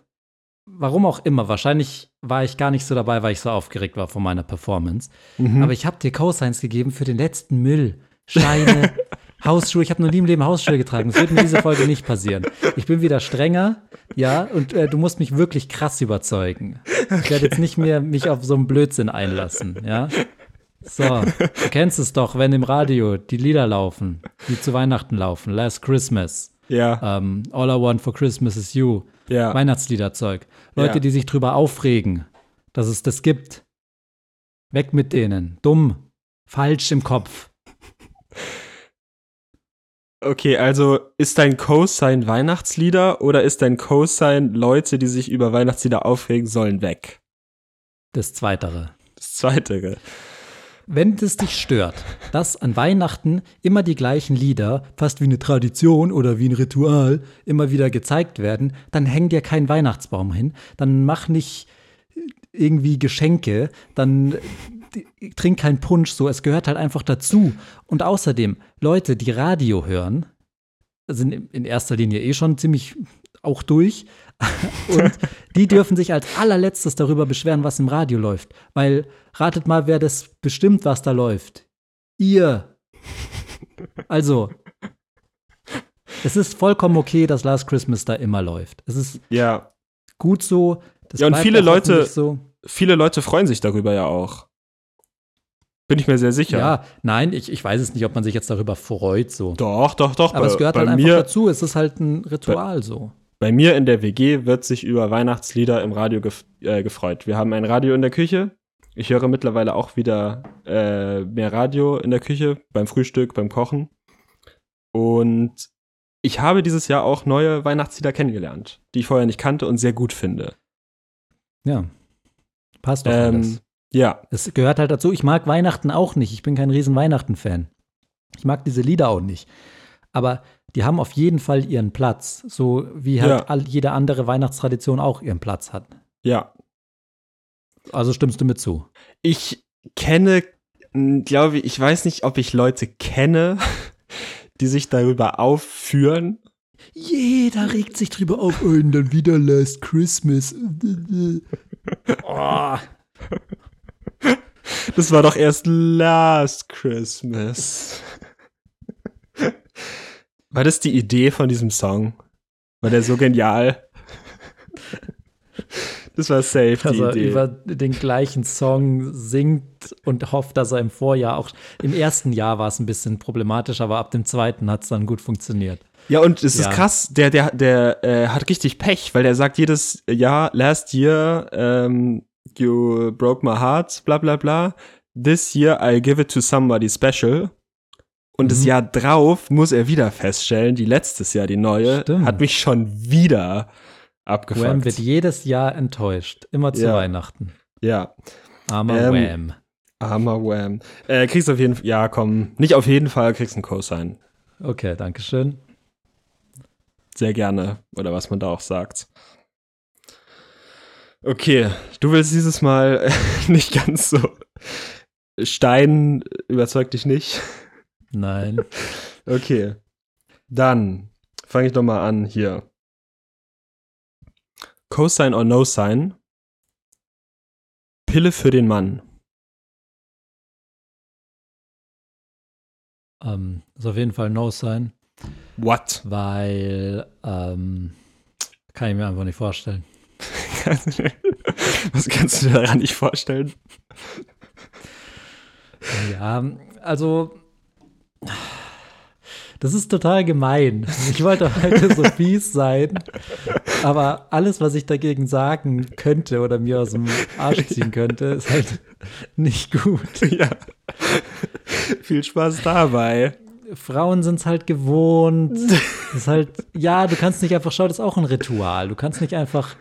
warum auch immer, wahrscheinlich war ich gar nicht so dabei, weil ich so aufgeregt war von meiner Performance, Mhm. aber ich habe dir Cosines gegeben für den letzten Müll. Steine, Hausschuhe. Ich habe noch nie im Leben Hausschuhe getragen. Das wird in dieser Folge nicht passieren. Ich bin wieder strenger, ja, und äh, du musst mich wirklich krass überzeugen. Ich werde jetzt nicht mehr mich auf so einen Blödsinn einlassen, ja. So, du kennst es doch, wenn im Radio die Lieder laufen, die zu Weihnachten laufen. Last Christmas, Ja, ähm, All I Want for Christmas is You, ja. Weihnachtsliederzeug. Leute, Ja. die sich drüber aufregen, dass es das gibt. Weg mit denen. Dumm. Falsch im Kopf. Okay, also ist dein Cosign Weihnachtslieder oder ist dein Cosign Leute, die sich über Weihnachtslieder aufregen sollen, weg? Das Zweitere. Das Zweite. Wenn es dich stört, dass an Weihnachten immer die gleichen Lieder, fast wie eine Tradition oder wie ein Ritual, immer wieder gezeigt werden, dann häng dir keinen Weihnachtsbaum hin, dann mach nicht irgendwie Geschenke, dann trink keinen Punsch, so, es gehört halt einfach dazu. Und außerdem, Leute, die Radio hören, sind in erster Linie eh schon ziemlich auch durch. Und die dürfen sich als allerletztes darüber beschweren, was im Radio läuft. Weil ratet mal, wer das bestimmt, was da läuft. Ihr. Also, es ist vollkommen okay, dass Last Christmas da immer läuft. Es ist Ja. gut so. Ja, und viele Leute- So. Viele Leute freuen sich darüber ja auch. Bin ich mir sehr sicher. Ja, nein, ich, ich weiß es nicht, ob man sich jetzt darüber freut so. Doch, doch, doch. Aber bei, es gehört bei halt einfach mir, dazu. Es ist halt ein Ritual so. Bei mir in der WG wird sich über Weihnachtslieder im Radio gef äh, gefreut. Wir haben ein Radio in der Küche. Ich höre mittlerweile auch wieder äh, mehr Radio in der Küche, beim Frühstück, beim Kochen. Und ich habe dieses Jahr auch neue Weihnachtslieder kennengelernt, die ich vorher nicht kannte und sehr gut finde. Ja. Passt doch alles. Ja, Es gehört halt dazu. Ich mag Weihnachten auch nicht. Ich bin kein riesen Weihnachten-Fan. Ich mag diese Lieder auch nicht. Aber die haben auf jeden Fall ihren Platz. So wie halt Ja. all, jede andere Weihnachtstradition auch ihren Platz hat. ja. Also stimmst du mir zu? Ich kenne, glaube ich, ich weiß nicht, ob ich Leute kenne, die sich darüber aufführen. Jeder regt sich drüber auf. Und dann wieder Last Christmas. oh. Das war doch erst Last Christmas. War das die Idee von diesem Song? War der so genial? Das war safe Dass die er Idee. über den gleichen Song singt und hofft, dass er im Vorjahr auch. Im ersten Jahr war es ein bisschen problematisch, aber ab dem zweiten hat es dann gut funktioniert. Ja, und es Ja. ist krass, der, der, der äh, hat richtig Pech, weil der sagt jedes Jahr, last year, ähm, you broke my heart, bla bla bla. This year I give it to somebody special. Und das Mhm. Jahr drauf muss er wieder feststellen, die letztes Jahr, die neue, Stimmt. hat mich schon wieder Wham abgefuckt. wird jedes Jahr enttäuscht. Immer zu Ja. Weihnachten. ja, Armer Ähm, Wham. armer Wham. Äh, kriegst auf jeden Fall, ja komm, nicht auf jeden Fall, kriegst einen Cosign. Okay, danke schön. Sehr gerne. Oder was man da auch sagt. Okay, du willst dieses Mal nicht ganz so. Stein überzeugt dich nicht. Nein. Okay. Dann fange ich doch mal an hier. Cosine or No Sign. Pille für den Mann. ähm, ist auf jeden Fall No sein, What? weil ähm, kann ich mir einfach nicht vorstellen. Was kannst du dir daran nicht vorstellen? Ja, also das ist total gemein. Ich wollte heute so fies sein, aber alles, was ich dagegen sagen könnte oder mir aus dem Arsch ziehen könnte, ist halt nicht gut. ja. Viel Spaß dabei. Frauen sind es halt gewohnt. Ist halt, ja, du kannst nicht einfach, schau, das ist auch ein Ritual. Du kannst nicht einfach,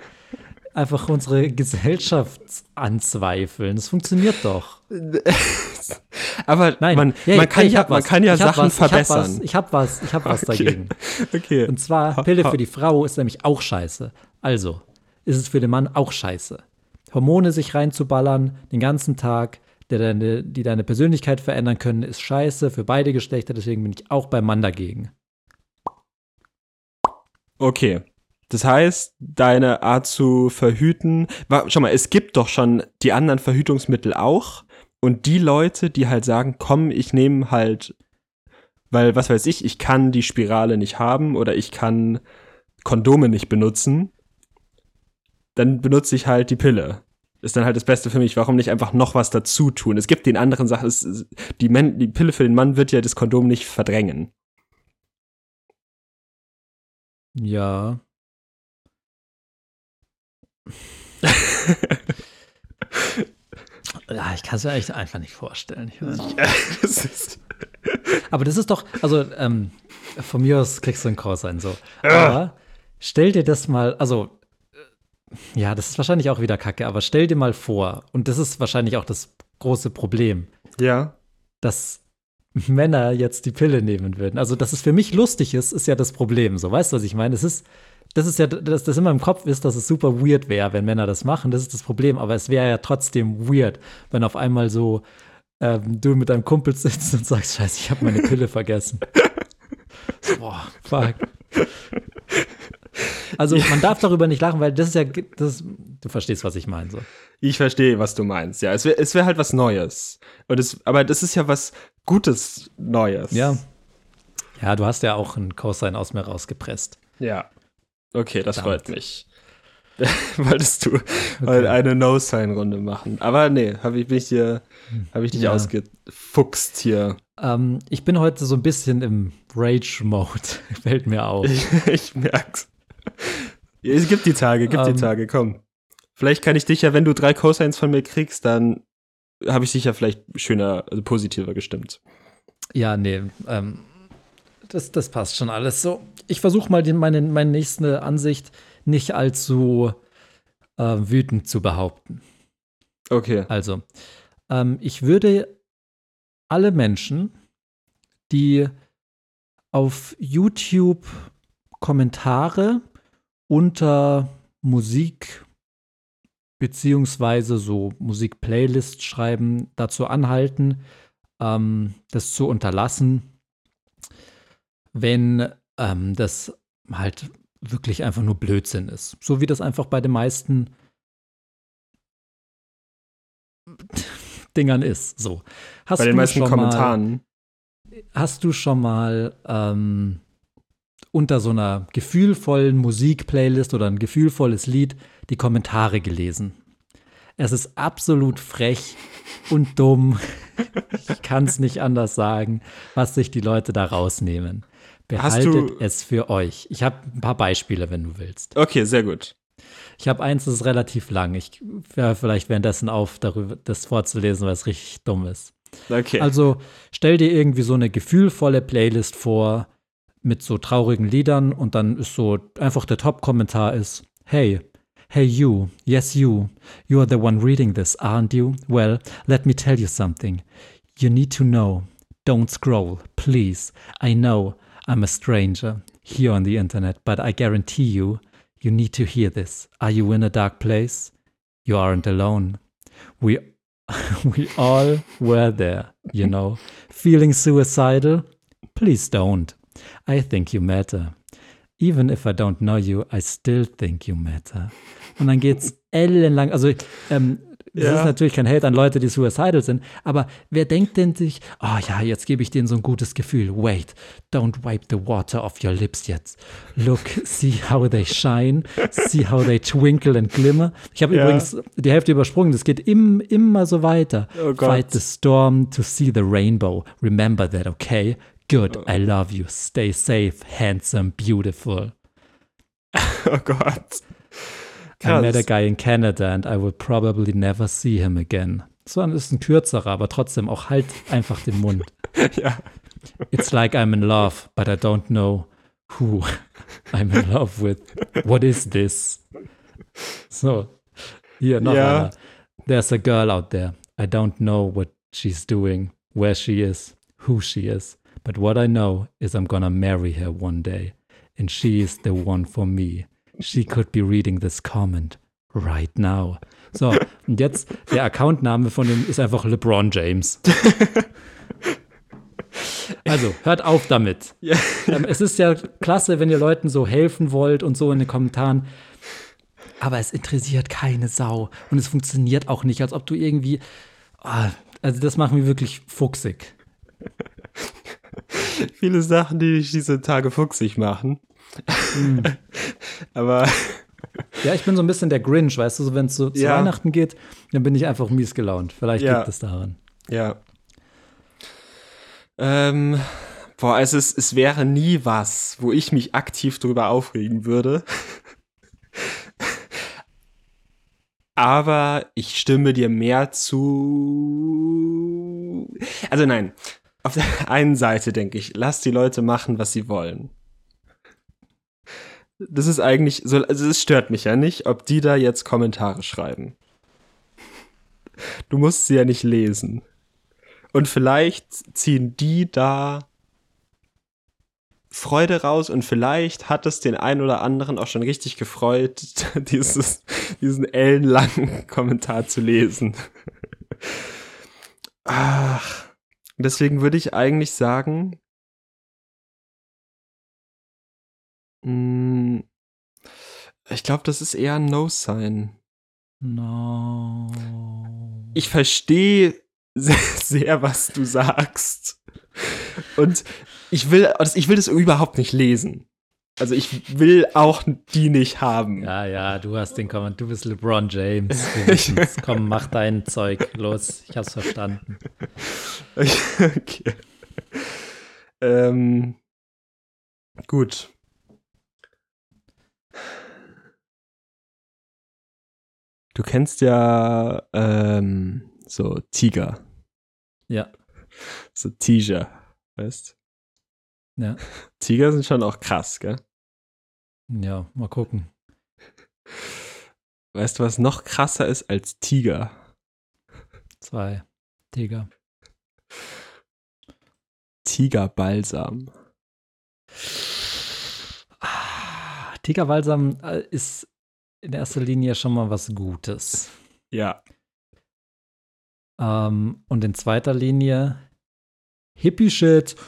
einfach unsere Gesellschaft anzweifeln. Das funktioniert doch. Aber Nein, man, hey, man, kann, ich ja, man was. kann ja Ich Sachen was, ich hab verbessern. was, Ich hab was, ich hab was Okay. dagegen. Okay. Und zwar, Pille für die Frau ist nämlich auch scheiße. Also, ist es für den Mann auch scheiße. Hormone sich reinzuballern, den ganzen Tag, der deine, die deine Persönlichkeit verändern können, ist scheiße für beide Geschlechter. Deswegen bin ich auch beim Mann dagegen. Okay. Das heißt, deine Art zu verhüten. Wa- Schau mal, es gibt doch schon die anderen Verhütungsmittel auch. Und die Leute, die halt sagen, komm, ich nehme halt, weil, was weiß ich, ich kann die Spirale nicht haben oder ich kann Kondome nicht benutzen, dann benutze ich halt die Pille. Ist dann halt das Beste für mich. Warum nicht einfach noch was dazu tun? Es gibt den anderen Sachen, es, die, Men die Pille für den Mann wird ja das Kondom nicht verdrängen. Ja. Ja, ich kann es mir echt einfach nicht vorstellen. Meine, das ist, Aber das ist doch, also ähm, von mir aus kriegst du einen Cosine so. Aber stell dir das mal, also äh, ja, das ist wahrscheinlich auch wieder Kacke, aber stell dir mal vor, und das ist wahrscheinlich auch das große Problem, ja. dass Männer jetzt die Pille nehmen würden. Also, dass es für mich lustig ist, ist ja das Problem. So, weißt du, was ich meine? Es ist, das ist ja, dass das immer im Kopf ist, dass es super weird wäre, wenn Männer das machen. Das ist das Problem. Aber es wäre ja trotzdem weird, wenn auf einmal so ähm, du mit deinem Kumpel sitzt und sagst, Scheiße, ich habe meine Pille vergessen. So, Boah, fuck. Also man darf darüber nicht lachen, weil das ist ja, das, du verstehst, was ich meine. So. Ich verstehe, was du meinst. Ja, es wäre es wär halt was Neues. Und es, aber das ist ja was Gutes Neues. Ja. Ja, du hast ja auch einen Cosine aus mir rausgepresst. Ja. Okay, das Verdammt. freut mich. Wolltest du mal eine No-Sign-Runde machen? Aber nee, habe ich, bin ich dir, habe ich dich Ja. ausgefuchst hier. Ähm, ich bin heute so ein bisschen im Rage-Mode, fällt mir auf. Ich, ich merk's. Es gibt die Tage, gibt Ähm. die Tage, komm. Vielleicht kann ich dich ja, wenn du drei Cosigns von mir kriegst, dann habe ich dich ja vielleicht schöner, also positiver gestimmt. Ja, nee, ähm, das, das passt schon alles so. Ich versuche mal den, meine, meine nächste Ansicht nicht allzu äh, wütend zu behaupten. Okay. Also, ähm, ich würde alle Menschen, die auf YouTube Kommentare unter Musik beziehungsweise so Musik-Playlist schreiben, dazu anhalten, ähm, das zu unterlassen, wenn ähm, das halt wirklich einfach nur Blödsinn ist. So wie das einfach bei den meisten Dingern ist. So. Hast Bei den du meisten schon Kommentaren. Mal, hast du schon mal ähm, unter so einer gefühlvollen Musik-Playlist oder ein gefühlvolles Lied die Kommentare gelesen? Es ist absolut frech und dumm. Ich kann es nicht anders sagen, was sich die Leute da rausnehmen. Behaltet es für euch. Ich habe ein paar Beispiele, wenn du willst. Okay, sehr gut. Ich habe eins, das ist relativ lang. Ich höre vielleicht währenddessen auf, darüber das vorzulesen, weil es richtig dumm ist. Okay. Also stell dir irgendwie so eine gefühlvolle Playlist vor mit so traurigen Liedern und dann ist so einfach der Top-Kommentar ist: Hey, hey you, yes you, you are the one reading this, aren't you? Well, let me tell you something. You need to know. Don't scroll, please. I know I'm a stranger here on the internet, but I guarantee you, you need to hear this. Are you in a dark place? You aren't alone. We we all were there, you know. Feeling suicidal? Please don't. I think you matter. Even if I don't know you, I still think you matter. Und dann geht's ellenlang. Also, ähm, das Ja. ist natürlich kein Hate an Leute, die suicidal sind, aber wer denkt denn sich, oh ja, jetzt gebe ich denen so ein gutes Gefühl. Wait, don't wipe the water off your lips jetzt. Look, see how they shine, see how they twinkle and glimmer. Ich habe Ja. übrigens die Hälfte übersprungen, das geht im, immer so weiter. Oh Gott. Fight the storm to see the rainbow. Remember that, okay? Good, I love you. Stay safe, handsome, beautiful. oh Gott. I met a guy in Canada and I will probably never see him again. So ein ein kürzerer, aber trotzdem auch halt einfach den Mund. Ja. It's like I'm in love, but I don't know who I'm in love with. What is this? So, hier noch Ja. einer. There's a girl out there. I don't know what she's doing, where she is, who she is. But what I know is I'm gonna marry her one day. And she is the one for me. She could be reading this comment right now. So, und jetzt der Accountname von dem ist einfach LeBron James. Also, hört auf damit. Ja. Ähm, es ist ja klasse, wenn ihr Leuten so helfen wollt und so in den Kommentaren. Aber es interessiert keine Sau. Und es funktioniert auch nicht, als ob du irgendwie. ah, also, das macht mich wirklich fuchsig. Viele Sachen, die dich diese Tage fuchsig machen. Aber Ja, ich bin so ein bisschen der Grinch, weißt du, so, wenn es so zu Ja. Weihnachten geht, dann bin ich einfach mies gelaunt. Vielleicht Ja. liegt es daran. ja. Ähm, boah, es, ist, es wäre nie was, wo ich mich aktiv drüber aufregen würde. aber ich stimme dir mehr zu. Also nein, auf der einen Seite denke ich, lass die Leute machen, was sie wollen. Das ist eigentlich so, also es stört mich ja nicht, ob die da jetzt Kommentare schreiben. Du musst sie ja nicht lesen. Und vielleicht ziehen die da Freude raus und vielleicht hat es den einen oder anderen auch schon richtig gefreut, dieses, diesen ellenlangen Kommentar zu lesen. Ach, deswegen würde ich eigentlich sagen, ich glaube, das ist eher ein No-Sign. No. Ich verstehe sehr, sehr, was du sagst. Und ich will, ich will das überhaupt nicht lesen. Also ich will auch die nicht haben. Ja, ja, du hast den Comment, du bist LeBron James. Komm, mach dein Zeug. Los, ich hab's verstanden. okay. Ähm, gut. Du kennst ja ähm, so Tiger. Ja. So Tiger, weißt Ja. Tiger sind schon auch krass, gell? Ja, mal gucken. Weißt du, was noch krasser ist als Tiger? Zwei. Tiger. Tigerbalsam. Ah, Tigerbalsam äh, ist in erster Linie schon mal was Gutes. Ja. Ähm, und in zweiter Linie Hippie-Shit.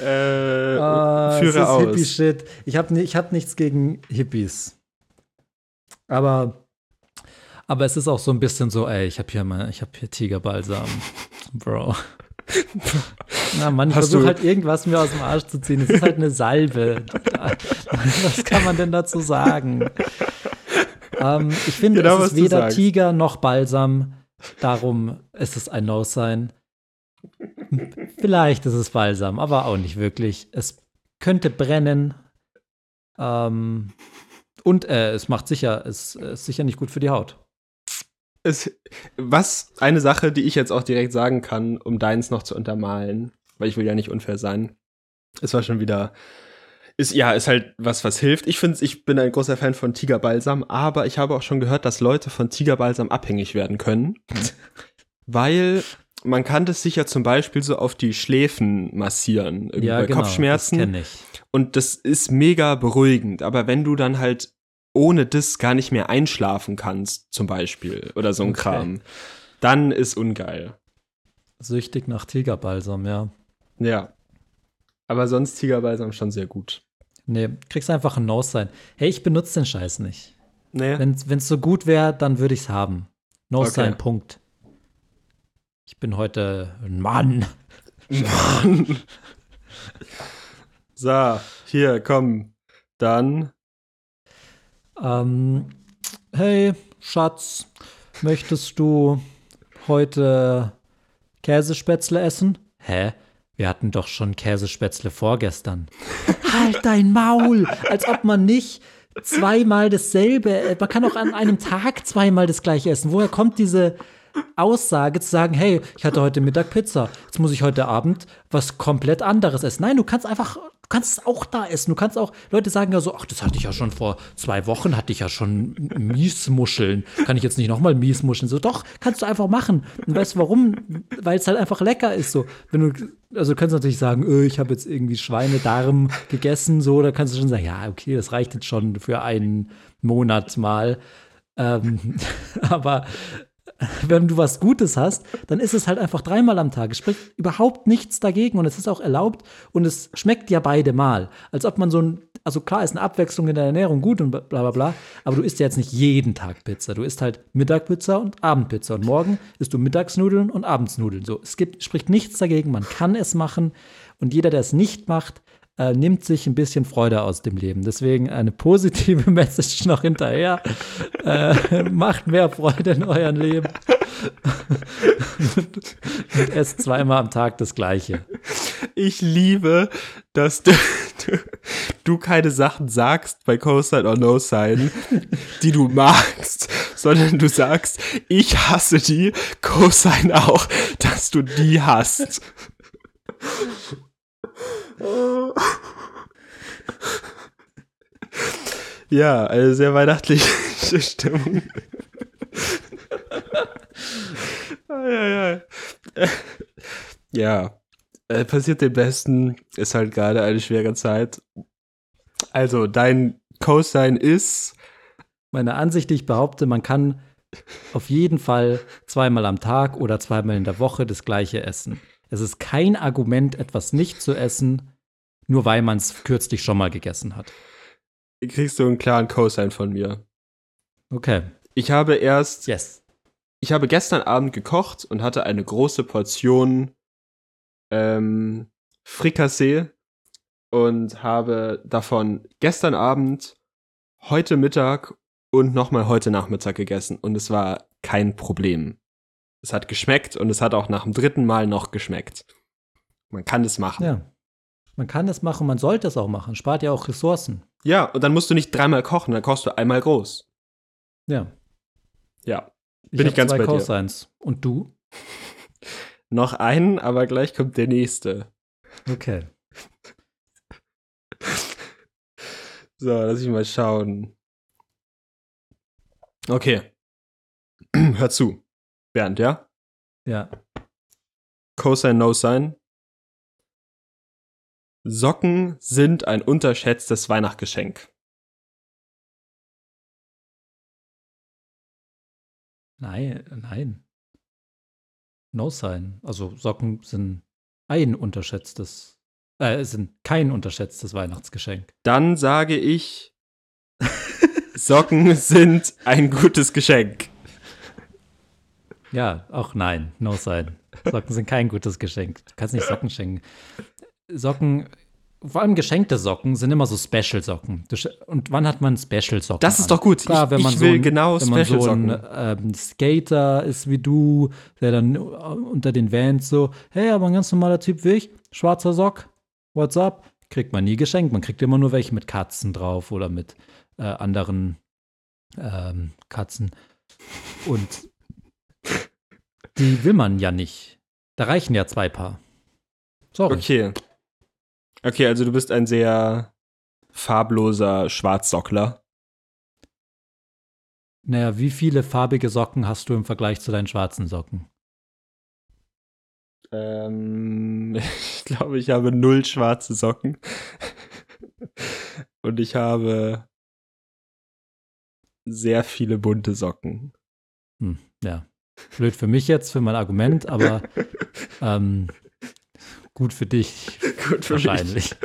Äh, Ah, führe aus. Hippie-Shit. Ich habe ich hab nichts gegen Hippies. Aber, aber es ist auch so ein bisschen so, ey, ich habe hier mal, ich habe hier Tigerbalsam. Bro. Na Mann, ich versuche halt irgendwas mir aus dem Arsch zu ziehen. Es ist halt eine Salbe. Was kann man denn dazu sagen? ähm, ich finde, Genau, es ist weder. Tiger noch Balsam. Darum ist es ein No-Sign. Vielleicht ist es Balsam, aber auch nicht wirklich. Es könnte brennen. Ähm, und äh, es macht sicher, es ist sicher nicht gut für die Haut. Es, was eine Sache, die ich jetzt auch direkt sagen kann, um deins noch zu untermalen, weil ich will ja nicht unfair sein. Es war schon wieder ist ja ist halt was was hilft. Ich finde ich bin ein großer Fan von Tigerbalsam, aber ich habe auch schon gehört, dass Leute von Tigerbalsam abhängig werden können, weil man kann das sicher zum Beispiel so auf die Schläfen massieren, irgendwie bei Kopfschmerzen. genau, Das kenne ich. Und das ist mega beruhigend. Aber wenn du dann halt ohne das gar nicht mehr einschlafen kannst, zum Beispiel, oder so ein Okay. Kram, dann ist ungeil. Süchtig nach Tigerbalsam, ja. Ja. Aber sonst Tigerbalsam schon sehr gut. Nee, kriegst einfach ein No sein. Hey, ich benutze den Scheiß nicht. Nee. Wenn es so gut wäre, dann würde ich es haben. No Okay. sein, Punkt. Ich bin heute ein Mann. Mann. so, hier, komm. Dann. Ähm, hey, Schatz, möchtest du heute Käsespätzle essen? Hä? Wir hatten doch schon Käsespätzle vorgestern. halt dein Maul! Als ob man nicht zweimal dasselbe, man kann auch an einem Tag zweimal das gleiche essen. Woher kommt diese Aussage zu sagen, hey, ich hatte heute Mittag Pizza, jetzt muss ich heute Abend was komplett anderes essen. Nein, du kannst einfach, kannst es auch da essen. Du kannst auch, Leute sagen ja so, ach, das hatte ich ja schon vor zwei Wochen, hatte ich ja schon Miesmuscheln. Kann ich jetzt nicht nochmal Miesmuscheln? So, doch, kannst du einfach machen. Und weißt du warum? Weil es halt einfach lecker ist. So, wenn du, also du kannst natürlich sagen, öh, ich habe jetzt irgendwie Schweinedarm gegessen, so, da kannst du schon sagen, ja, okay, das reicht jetzt schon für einen Monat mal. Ähm, aber wenn du was Gutes hast, dann ist es halt einfach dreimal am Tag. Es spricht überhaupt nichts dagegen und es ist auch erlaubt und es schmeckt ja beide mal. Als ob man so ein, also klar ist eine Abwechslung in der Ernährung gut und bla bla bla, aber du isst ja jetzt nicht jeden Tag Pizza. Du isst halt Mittagpizza und Abendpizza und morgen isst du Mittagsnudeln und Abendsnudeln. So, es gibt, spricht nichts dagegen, man kann es machen und jeder, der es nicht macht, äh, nimmt sich ein bisschen Freude aus dem Leben. Deswegen eine positive Message noch hinterher. Äh, macht mehr Freude in eurem Leben. und esst zweimal am Tag das Gleiche. Ich liebe, dass du, du, du keine Sachen sagst bei Cosine or No Sign, die du magst, sondern du sagst, ich hasse die, Cosine auch, dass du die hast. Ja, eine sehr weihnachtliche Stimmung. ja, ja. ja, äh, passiert dem Besten, ist halt gerade eine schwere Zeit. Also, dein Cosine ist. Meine Ansicht, die ich behaupte, man kann auf jeden Fall zweimal am Tag oder zweimal in der Woche das gleiche essen. Es ist kein Argument, etwas nicht zu essen, nur weil man es kürzlich schon mal gegessen hat. Kriegst du einen klaren Cosine von mir. Okay. Ich habe erst. Yes. Ich habe gestern Abend gekocht und hatte eine große Portion ähm, Frikassee und habe davon gestern Abend, heute Mittag und nochmal heute Nachmittag gegessen. Und es war kein Problem. Es hat geschmeckt und es hat auch nach dem dritten Mal noch geschmeckt. Man kann es machen. Ja. Man kann es machen, man sollte es auch machen. Spart ja auch Ressourcen. Ja, und dann musst du nicht dreimal kochen, dann kochst du einmal groß. Ja. Ja. Ich Bin hab ich ganz zwei bei dir. Cosines. Und du? Noch einen, aber gleich kommt der nächste. Okay. So, lass ich mal schauen. Okay. Hör zu. Bernd, ja? Ja. Cosine, No Sign. Socken sind ein unterschätztes Weihnachtsgeschenk. Nein, nein. No sign. Also Socken sind ein unterschätztes, äh, sind kein unterschätztes Weihnachtsgeschenk. Dann sage ich, Socken sind ein gutes Geschenk. Ja, auch nein, no sign. Socken sind kein gutes Geschenk. Du kannst nicht Socken schenken. Socken, vor allem geschenkte Socken, sind immer so Special-Socken. Und wann hat man Special-Socken? Das ist an? doch gut. Klar, Ich- wenn man ich so will ein, genau wenn man so ein ähm, Skater ist wie du, der dann äh, unter den Vans so, hey, aber ein ganz normaler Typ wie ich, schwarzer Sock, what's up? Kriegt man nie geschenkt. Man kriegt immer nur welche mit Katzen drauf oder mit äh, anderen ähm, Katzen. Und die will man ja nicht. Da reichen ja zwei Paar. Sorry. Okay. Okay, also du bist ein sehr farbloser Schwarzsockler. Naja, wie viele farbige Socken hast du im Vergleich zu deinen schwarzen Socken? Ähm, ich glaube, ich habe null schwarze Socken. Und ich habe sehr viele bunte Socken. Hm, ja. Blöd für mich jetzt, für mein Argument, aber ähm, gut für dich Gut für wahrscheinlich.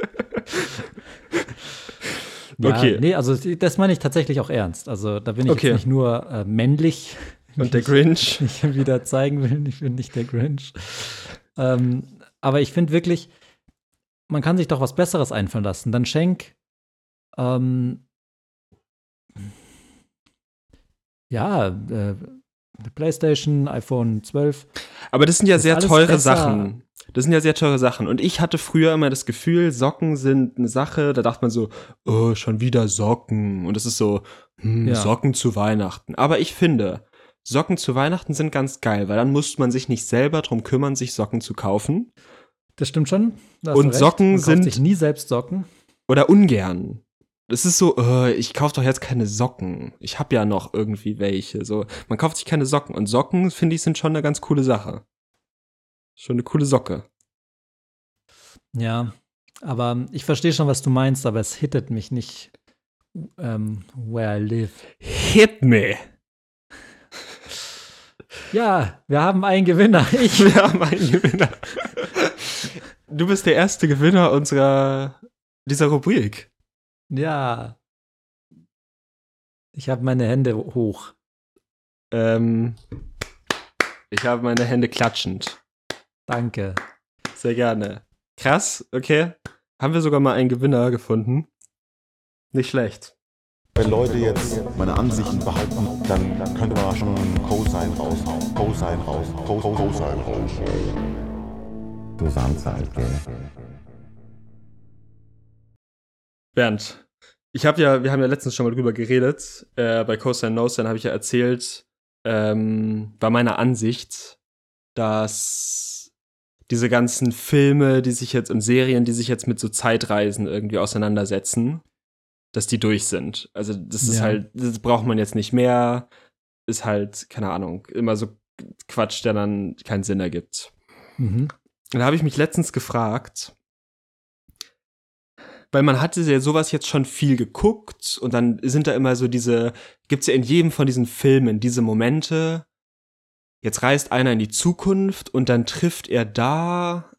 Ja, Okay. Nee, also das meine ich tatsächlich auch ernst. Also da bin ich Okay. jetzt nicht nur äh, männlich, Und der Grinch. ich ich wieder zeigen will, ich bin nicht der Grinch. Ähm, aber ich finde wirklich, man kann sich doch was Besseres einfallen lassen. Dann schenk ähm, ja, äh, PlayStation, iPhone 12. Aber das sind ja sehr teure besser. Sachen. Das sind ja sehr teure Sachen. Und ich hatte früher immer das Gefühl, Socken sind eine Sache, da dachte man so, oh, schon wieder Socken. Und es ist so, hm, Ja. Socken zu Weihnachten. Aber ich finde, Socken zu Weihnachten sind ganz geil, weil dann muss man sich nicht selber drum kümmern, sich Socken zu kaufen. Das stimmt schon. Und. Socken man kauft sind- sich nie selbst Socken. Oder ungern. Das ist so, äh, ich kaufe doch jetzt keine Socken. Ich habe ja noch irgendwie welche. So, man kauft sich keine Socken. Und Socken, finde ich, sind schon eine ganz coole Sache. Schon eine coole Socke. Ja, aber ich verstehe schon, was du meinst, aber es hittet mich nicht, ähm, where I live. Hit me! Ja, wir haben einen Gewinner. Ich. Wir haben einen Gewinner. Du bist der erste Gewinner unserer dieser Rubrik. Ja. Ich habe meine Hände hoch. Ähm, ich habe meine Hände klatschend. Danke. Sehr gerne. Krass, okay. Haben wir sogar mal einen Gewinner gefunden. Nicht schlecht. Wenn Leute jetzt meine Ansichten behaupten, dann, dann könnte man schon Cosine raushauen. Cosine raushauen. Co- Co- Cosine raushauen. Du Sandzeit, gell? Bernd, ich habe ja, wir haben ja letztens schon mal drüber geredet, äh, bei Coastline Noseline habe ich ja erzählt, ähm, bei meiner Ansicht, dass diese ganzen Filme, die sich jetzt und Serien, die sich jetzt mit so Zeitreisen irgendwie auseinandersetzen, dass die durch sind. Also das ist Ja. halt, das braucht man jetzt nicht mehr, ist halt, keine Ahnung, immer so Quatsch, der dann keinen Sinn ergibt. Mhm. Und da habe ich mich letztens gefragt, weil man hatte ja sowas jetzt schon viel geguckt und dann sind da immer so diese, gibt's ja in jedem von diesen Filmen diese Momente, jetzt reist einer in die Zukunft und dann trifft er da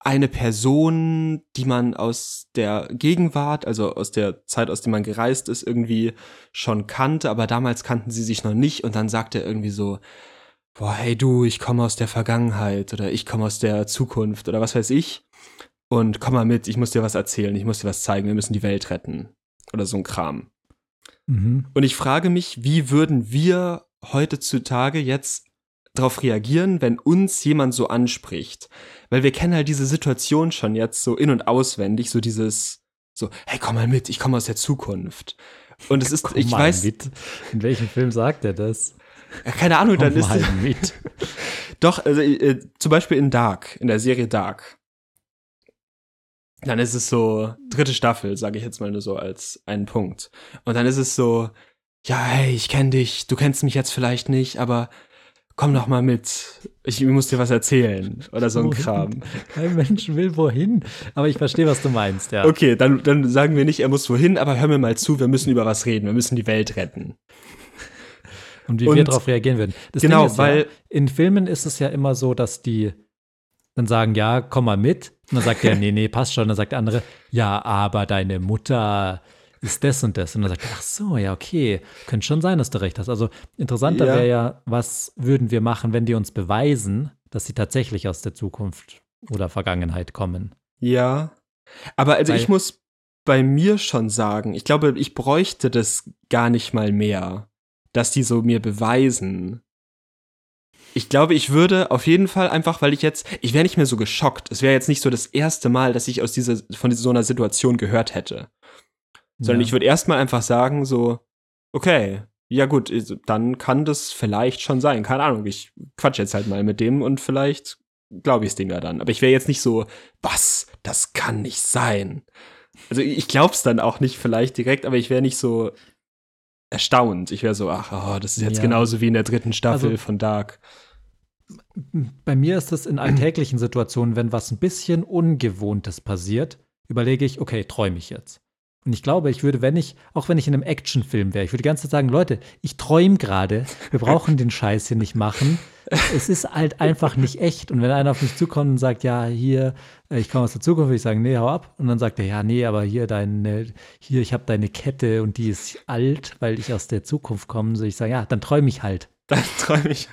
eine Person, die man aus der Gegenwart, also aus der Zeit, aus der man gereist ist, irgendwie schon kannte, aber damals kannten sie sich noch nicht und dann sagt er irgendwie so, boah, hey du, ich komme aus der Vergangenheit oder ich komme aus der Zukunft oder was weiß ich und komm mal mit, ich muss dir was erzählen, ich muss dir was zeigen, wir müssen die Welt retten oder so ein Kram. Mhm. Und ich frage mich, wie würden wir heutzutage jetzt darauf reagieren, wenn uns jemand so anspricht? Weil wir kennen halt diese Situation schon jetzt so in- und auswendig, so dieses, so, hey, komm mal mit, ich komme aus der Zukunft. Und es ist, Komm ich mal weiß, Mit. In welchem Film sagt er das? ja, keine Ahnung, dann Komm ist mal mit. Doch, also äh, zum Beispiel in Dark, in der Serie Dark. Dann ist es so, dritte Staffel, sage ich jetzt mal nur so als einen Punkt. Und dann ist es so, ja, hey, ich kenne dich, du kennst mich jetzt vielleicht nicht, aber komm doch mal mit. Ich muss dir was erzählen. Oder so ein Wohin? Kram. Kein Mensch will wohin. Aber ich verstehe, was du meinst, ja. Okay, dann, dann sagen wir nicht, er muss wohin, aber hör mir mal zu, wir müssen über was reden, wir müssen die Welt retten. Und wie Und- wir darauf reagieren würden. Das Genau, ist weil- ja, in Filmen ist es ja immer so, dass die dann sagen, ja, komm mal mit. Und dann sagt der, nee, nee, passt schon. Und dann sagt der andere, ja, aber deine Mutter ist das und das. Und dann sagt er, ach so, ja, okay. Könnte schon sein, dass du recht hast. Also interessanter Ja. wäre ja, was würden wir machen, wenn die uns beweisen, dass sie tatsächlich aus der Zukunft oder Vergangenheit kommen. Ja. Aber also Weil- ich muss bei mir schon sagen, ich glaube, ich bräuchte das gar nicht mal mehr, dass die so mir beweisen. Ich glaube, ich würde auf jeden Fall einfach, weil ich jetzt, ich wäre nicht mehr so geschockt. Es wäre jetzt nicht so das erste Mal, dass ich aus dieser, von so einer Situation gehört hätte. Sondern Ja. ich würde erstmal einfach sagen, so, okay, ja gut, also dann kann das vielleicht schon sein. Keine Ahnung, ich quatsch jetzt halt mal mit dem und vielleicht glaube ich es dem ja dann. Aber ich wäre jetzt nicht so, was, das kann nicht sein. Also ich glaube es dann auch nicht vielleicht direkt, aber ich wäre nicht so erstaunt. Ich wäre so, ach, oh, das ist jetzt Ja. genauso wie in der dritten Staffel Also- von Dark. Bei mir ist es in alltäglichen Situationen, wenn was ein bisschen Ungewohntes passiert, überlege ich, okay, träume ich jetzt. Und ich glaube, ich würde, wenn ich, auch wenn ich in einem Actionfilm wäre, ich würde die ganze Zeit sagen, Leute, ich träume gerade, wir brauchen den Scheiß hier nicht machen. Es ist halt einfach nicht echt. Und wenn einer auf mich zukommt und sagt, ja, hier, äh, ich komme aus der Zukunft, würde ich sagen, nee, hau ab. Und dann sagt er, ja, nee, aber hier deine, hier, ich habe deine Kette und die ist alt, weil ich aus der Zukunft komme. So ich sage, ja, dann träume ich halt. Dann träume ich.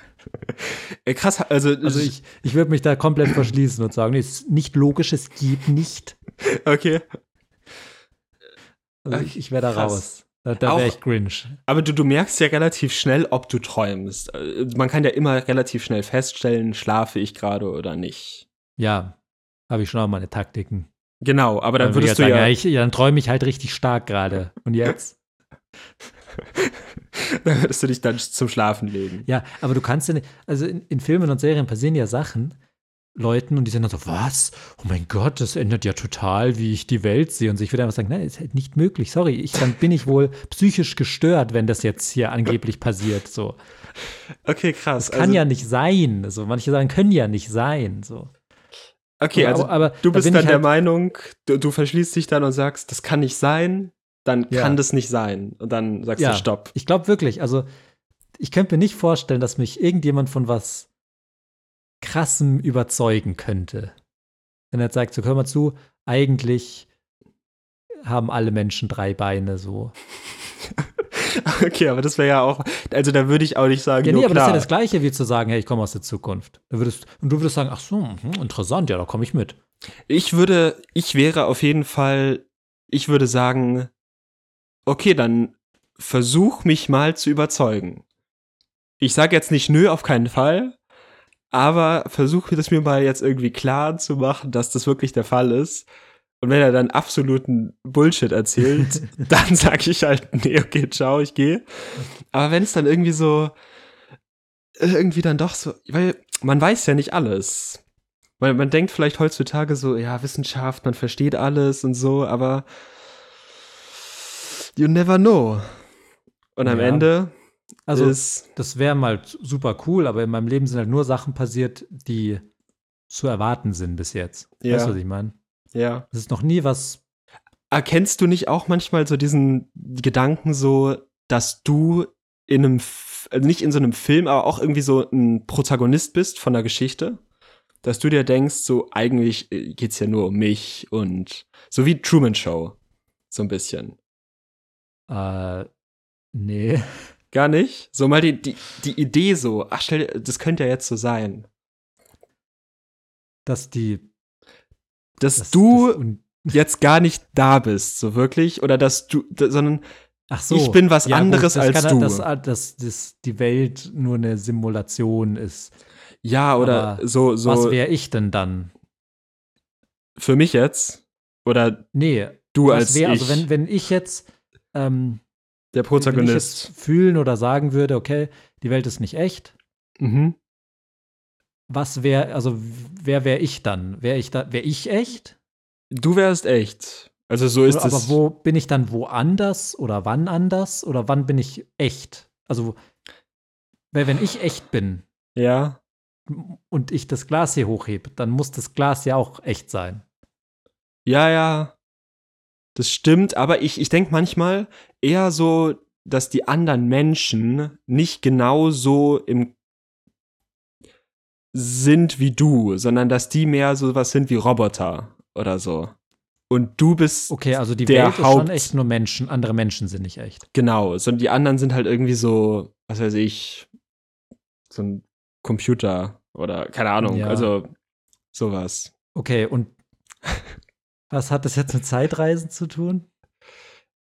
Äh, Krass, also, Also ich, ich würde mich da komplett verschließen und sagen, nee, es ist nicht logisch, es geht nicht. okay. Also ich, ich wäre da Krass. raus. Da, da wäre ich Grinch. Aber du, du merkst ja relativ schnell, ob du träumst. Äh, Man kann ja immer relativ schnell feststellen, schlafe ich gerade oder nicht. Ja, habe ich schon auch meine Taktiken. Genau, aber dann würde ich würdest du sagen, ja, ja, ich, ja, dann träume ich halt richtig stark gerade. Und jetzt? dann würdest du dich dann zum Schlafen legen. Ja, aber du kannst ja nicht, also in, in Filmen und Serien passieren ja Sachen, Leuten und die sind dann so, was? Oh mein Gott, das ändert ja total, wie ich die Welt sehe. Und so, ich würde einfach sagen, nein, ist halt nicht möglich. Sorry, ich, dann bin ich wohl psychisch gestört, wenn das jetzt hier angeblich passiert. So. Okay, krass. Kann also, ja nicht sein. So, manche Sachen können ja nicht sein. So. Okay, also aber, aber du da bist bin dann ich der halt, Meinung, du, du verschließt dich dann und sagst, das kann nicht sein, dann Ja. kann das nicht sein. Und dann sagst Ja. du Stopp. Ich glaube wirklich, also ich könnte mir nicht vorstellen, dass mich irgendjemand von was krassem überzeugen könnte. Wenn er sagt, so hör mal zu, eigentlich haben alle Menschen drei Beine so. Okay, aber das wäre ja auch, also da würde ich auch nicht sagen, Ja, nee, aber das ist klar. ja das Gleiche, wie zu sagen, hey, ich komme aus der Zukunft. Da würdest, und du würdest sagen, ach so, mhm, interessant, ja, da komme ich mit. Ich würde, ich wäre auf jeden Fall, ich würde sagen, okay, dann versuch mich mal zu überzeugen. Ich sage jetzt nicht nö, auf keinen Fall, aber versuche das mir mal jetzt irgendwie klar zu machen, dass das wirklich der Fall ist. Und wenn er dann absoluten Bullshit erzählt, dann sage ich halt, nee, okay, ciao, ich gehe. Aber wenn es dann irgendwie so, irgendwie dann doch so, weil man weiß ja nicht alles. Weil man denkt vielleicht heutzutage so, ja, Wissenschaft, man versteht alles und so, aber you never know. Und am Ja. Ende Also, ist, das wäre mal super cool, aber in meinem Leben sind halt nur Sachen passiert, die zu erwarten sind bis jetzt. Ja. Weißt du, was ich meine? ja. Es ist noch nie was. Erkennst du nicht auch manchmal so diesen Gedanken so, dass du in einem, also nicht in so einem Film, aber auch irgendwie so ein Protagonist bist von der Geschichte? Dass du dir denkst, so eigentlich äh, geht's ja nur um mich und so wie Truman Show. So ein bisschen. Äh, nee. Gar nicht? So mal die, die, die Idee so, ach stell dir, das könnte ja jetzt so sein. Dass die. Dass Das, du das, jetzt gar nicht da bist, so wirklich, oder dass du, sondern ach so. ich bin was Ja, gut, anderes das als kann, du. Dass, dass, dass die Welt nur eine Simulation ist. ja, oder aber so, so Was wäre ich denn dann? für mich jetzt, oder Nee. du als wär, ich, Also, wenn, wenn ich jetzt. Ähm, der wenn ich Protagonist. jetzt fühlen oder sagen würde, okay, die Welt ist nicht echt, Mhm. was wäre, also wer wäre ich dann? Wäre ich da, wäre ich echt? Du wärst echt. Also so ist aber es. wo bin ich dann woanders oder wann anders oder wann bin ich echt? Also, weil wenn ich echt bin Ja. und ich das Glas hier hochhebe, dann muss das Glas ja auch echt sein. Ja, ja. Das stimmt, aber ich, ich denke manchmal eher so, dass die anderen Menschen nicht genau so im sind wie du, sondern dass die mehr so was sind wie Roboter oder so. Und du bist Okay, also die Der Welt ist schon Haupt- echt nur Menschen, andere Menschen sind nicht echt. genau, sondern die anderen sind halt irgendwie so, was weiß ich, so ein Computer oder keine Ahnung, Ja. also sowas. Okay, und was hat das jetzt mit Zeitreisen zu tun?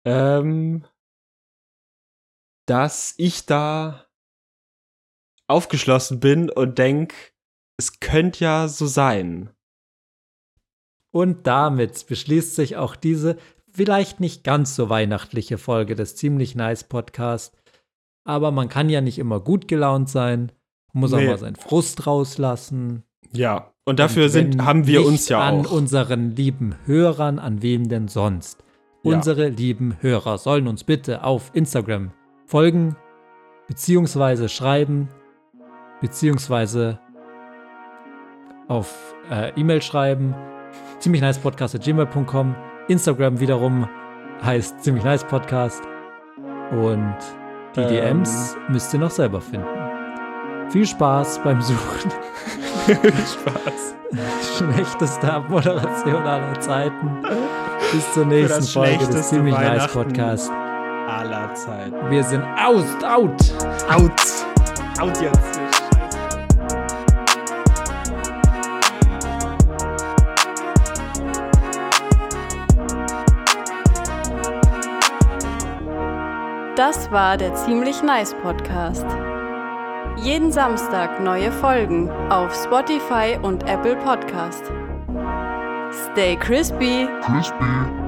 ähm, dass ich da aufgeschlossen bin und denk, es könnte ja so sein. Und damit beschließt sich auch diese vielleicht nicht ganz so weihnachtliche Folge des ziemlich nice Podcast. Aber man kann ja nicht immer gut gelaunt sein, muss Nee. auch mal seinen Frust rauslassen. Ja. Und dafür Und sind, wenn haben wir uns ja an auch. unseren lieben Hörern, an wem denn sonst? Ja. Unsere lieben Hörer sollen uns bitte auf Instagram folgen, beziehungsweise schreiben, beziehungsweise auf äh, E-Mail schreiben. Ziemlich nice Podcast at gmail.com. Instagram wiederum heißt ziemlich nice Podcast. Und die Ähm. DMs müsst ihr noch selber finden. Viel Spaß beim Suchen. Spaß. Schlechteste Abmoderation aller Zeiten. Bis zur nächsten das Folge des schlechteste ziemlich nice. Podcast. Aller Zeiten. Wir sind aus, out. Out. Out jetzt. Das war der Ziemlich Nice Podcast. Jeden Samstag neue Folgen auf Spotify und Apple Podcast. Stay crispy. Crispy.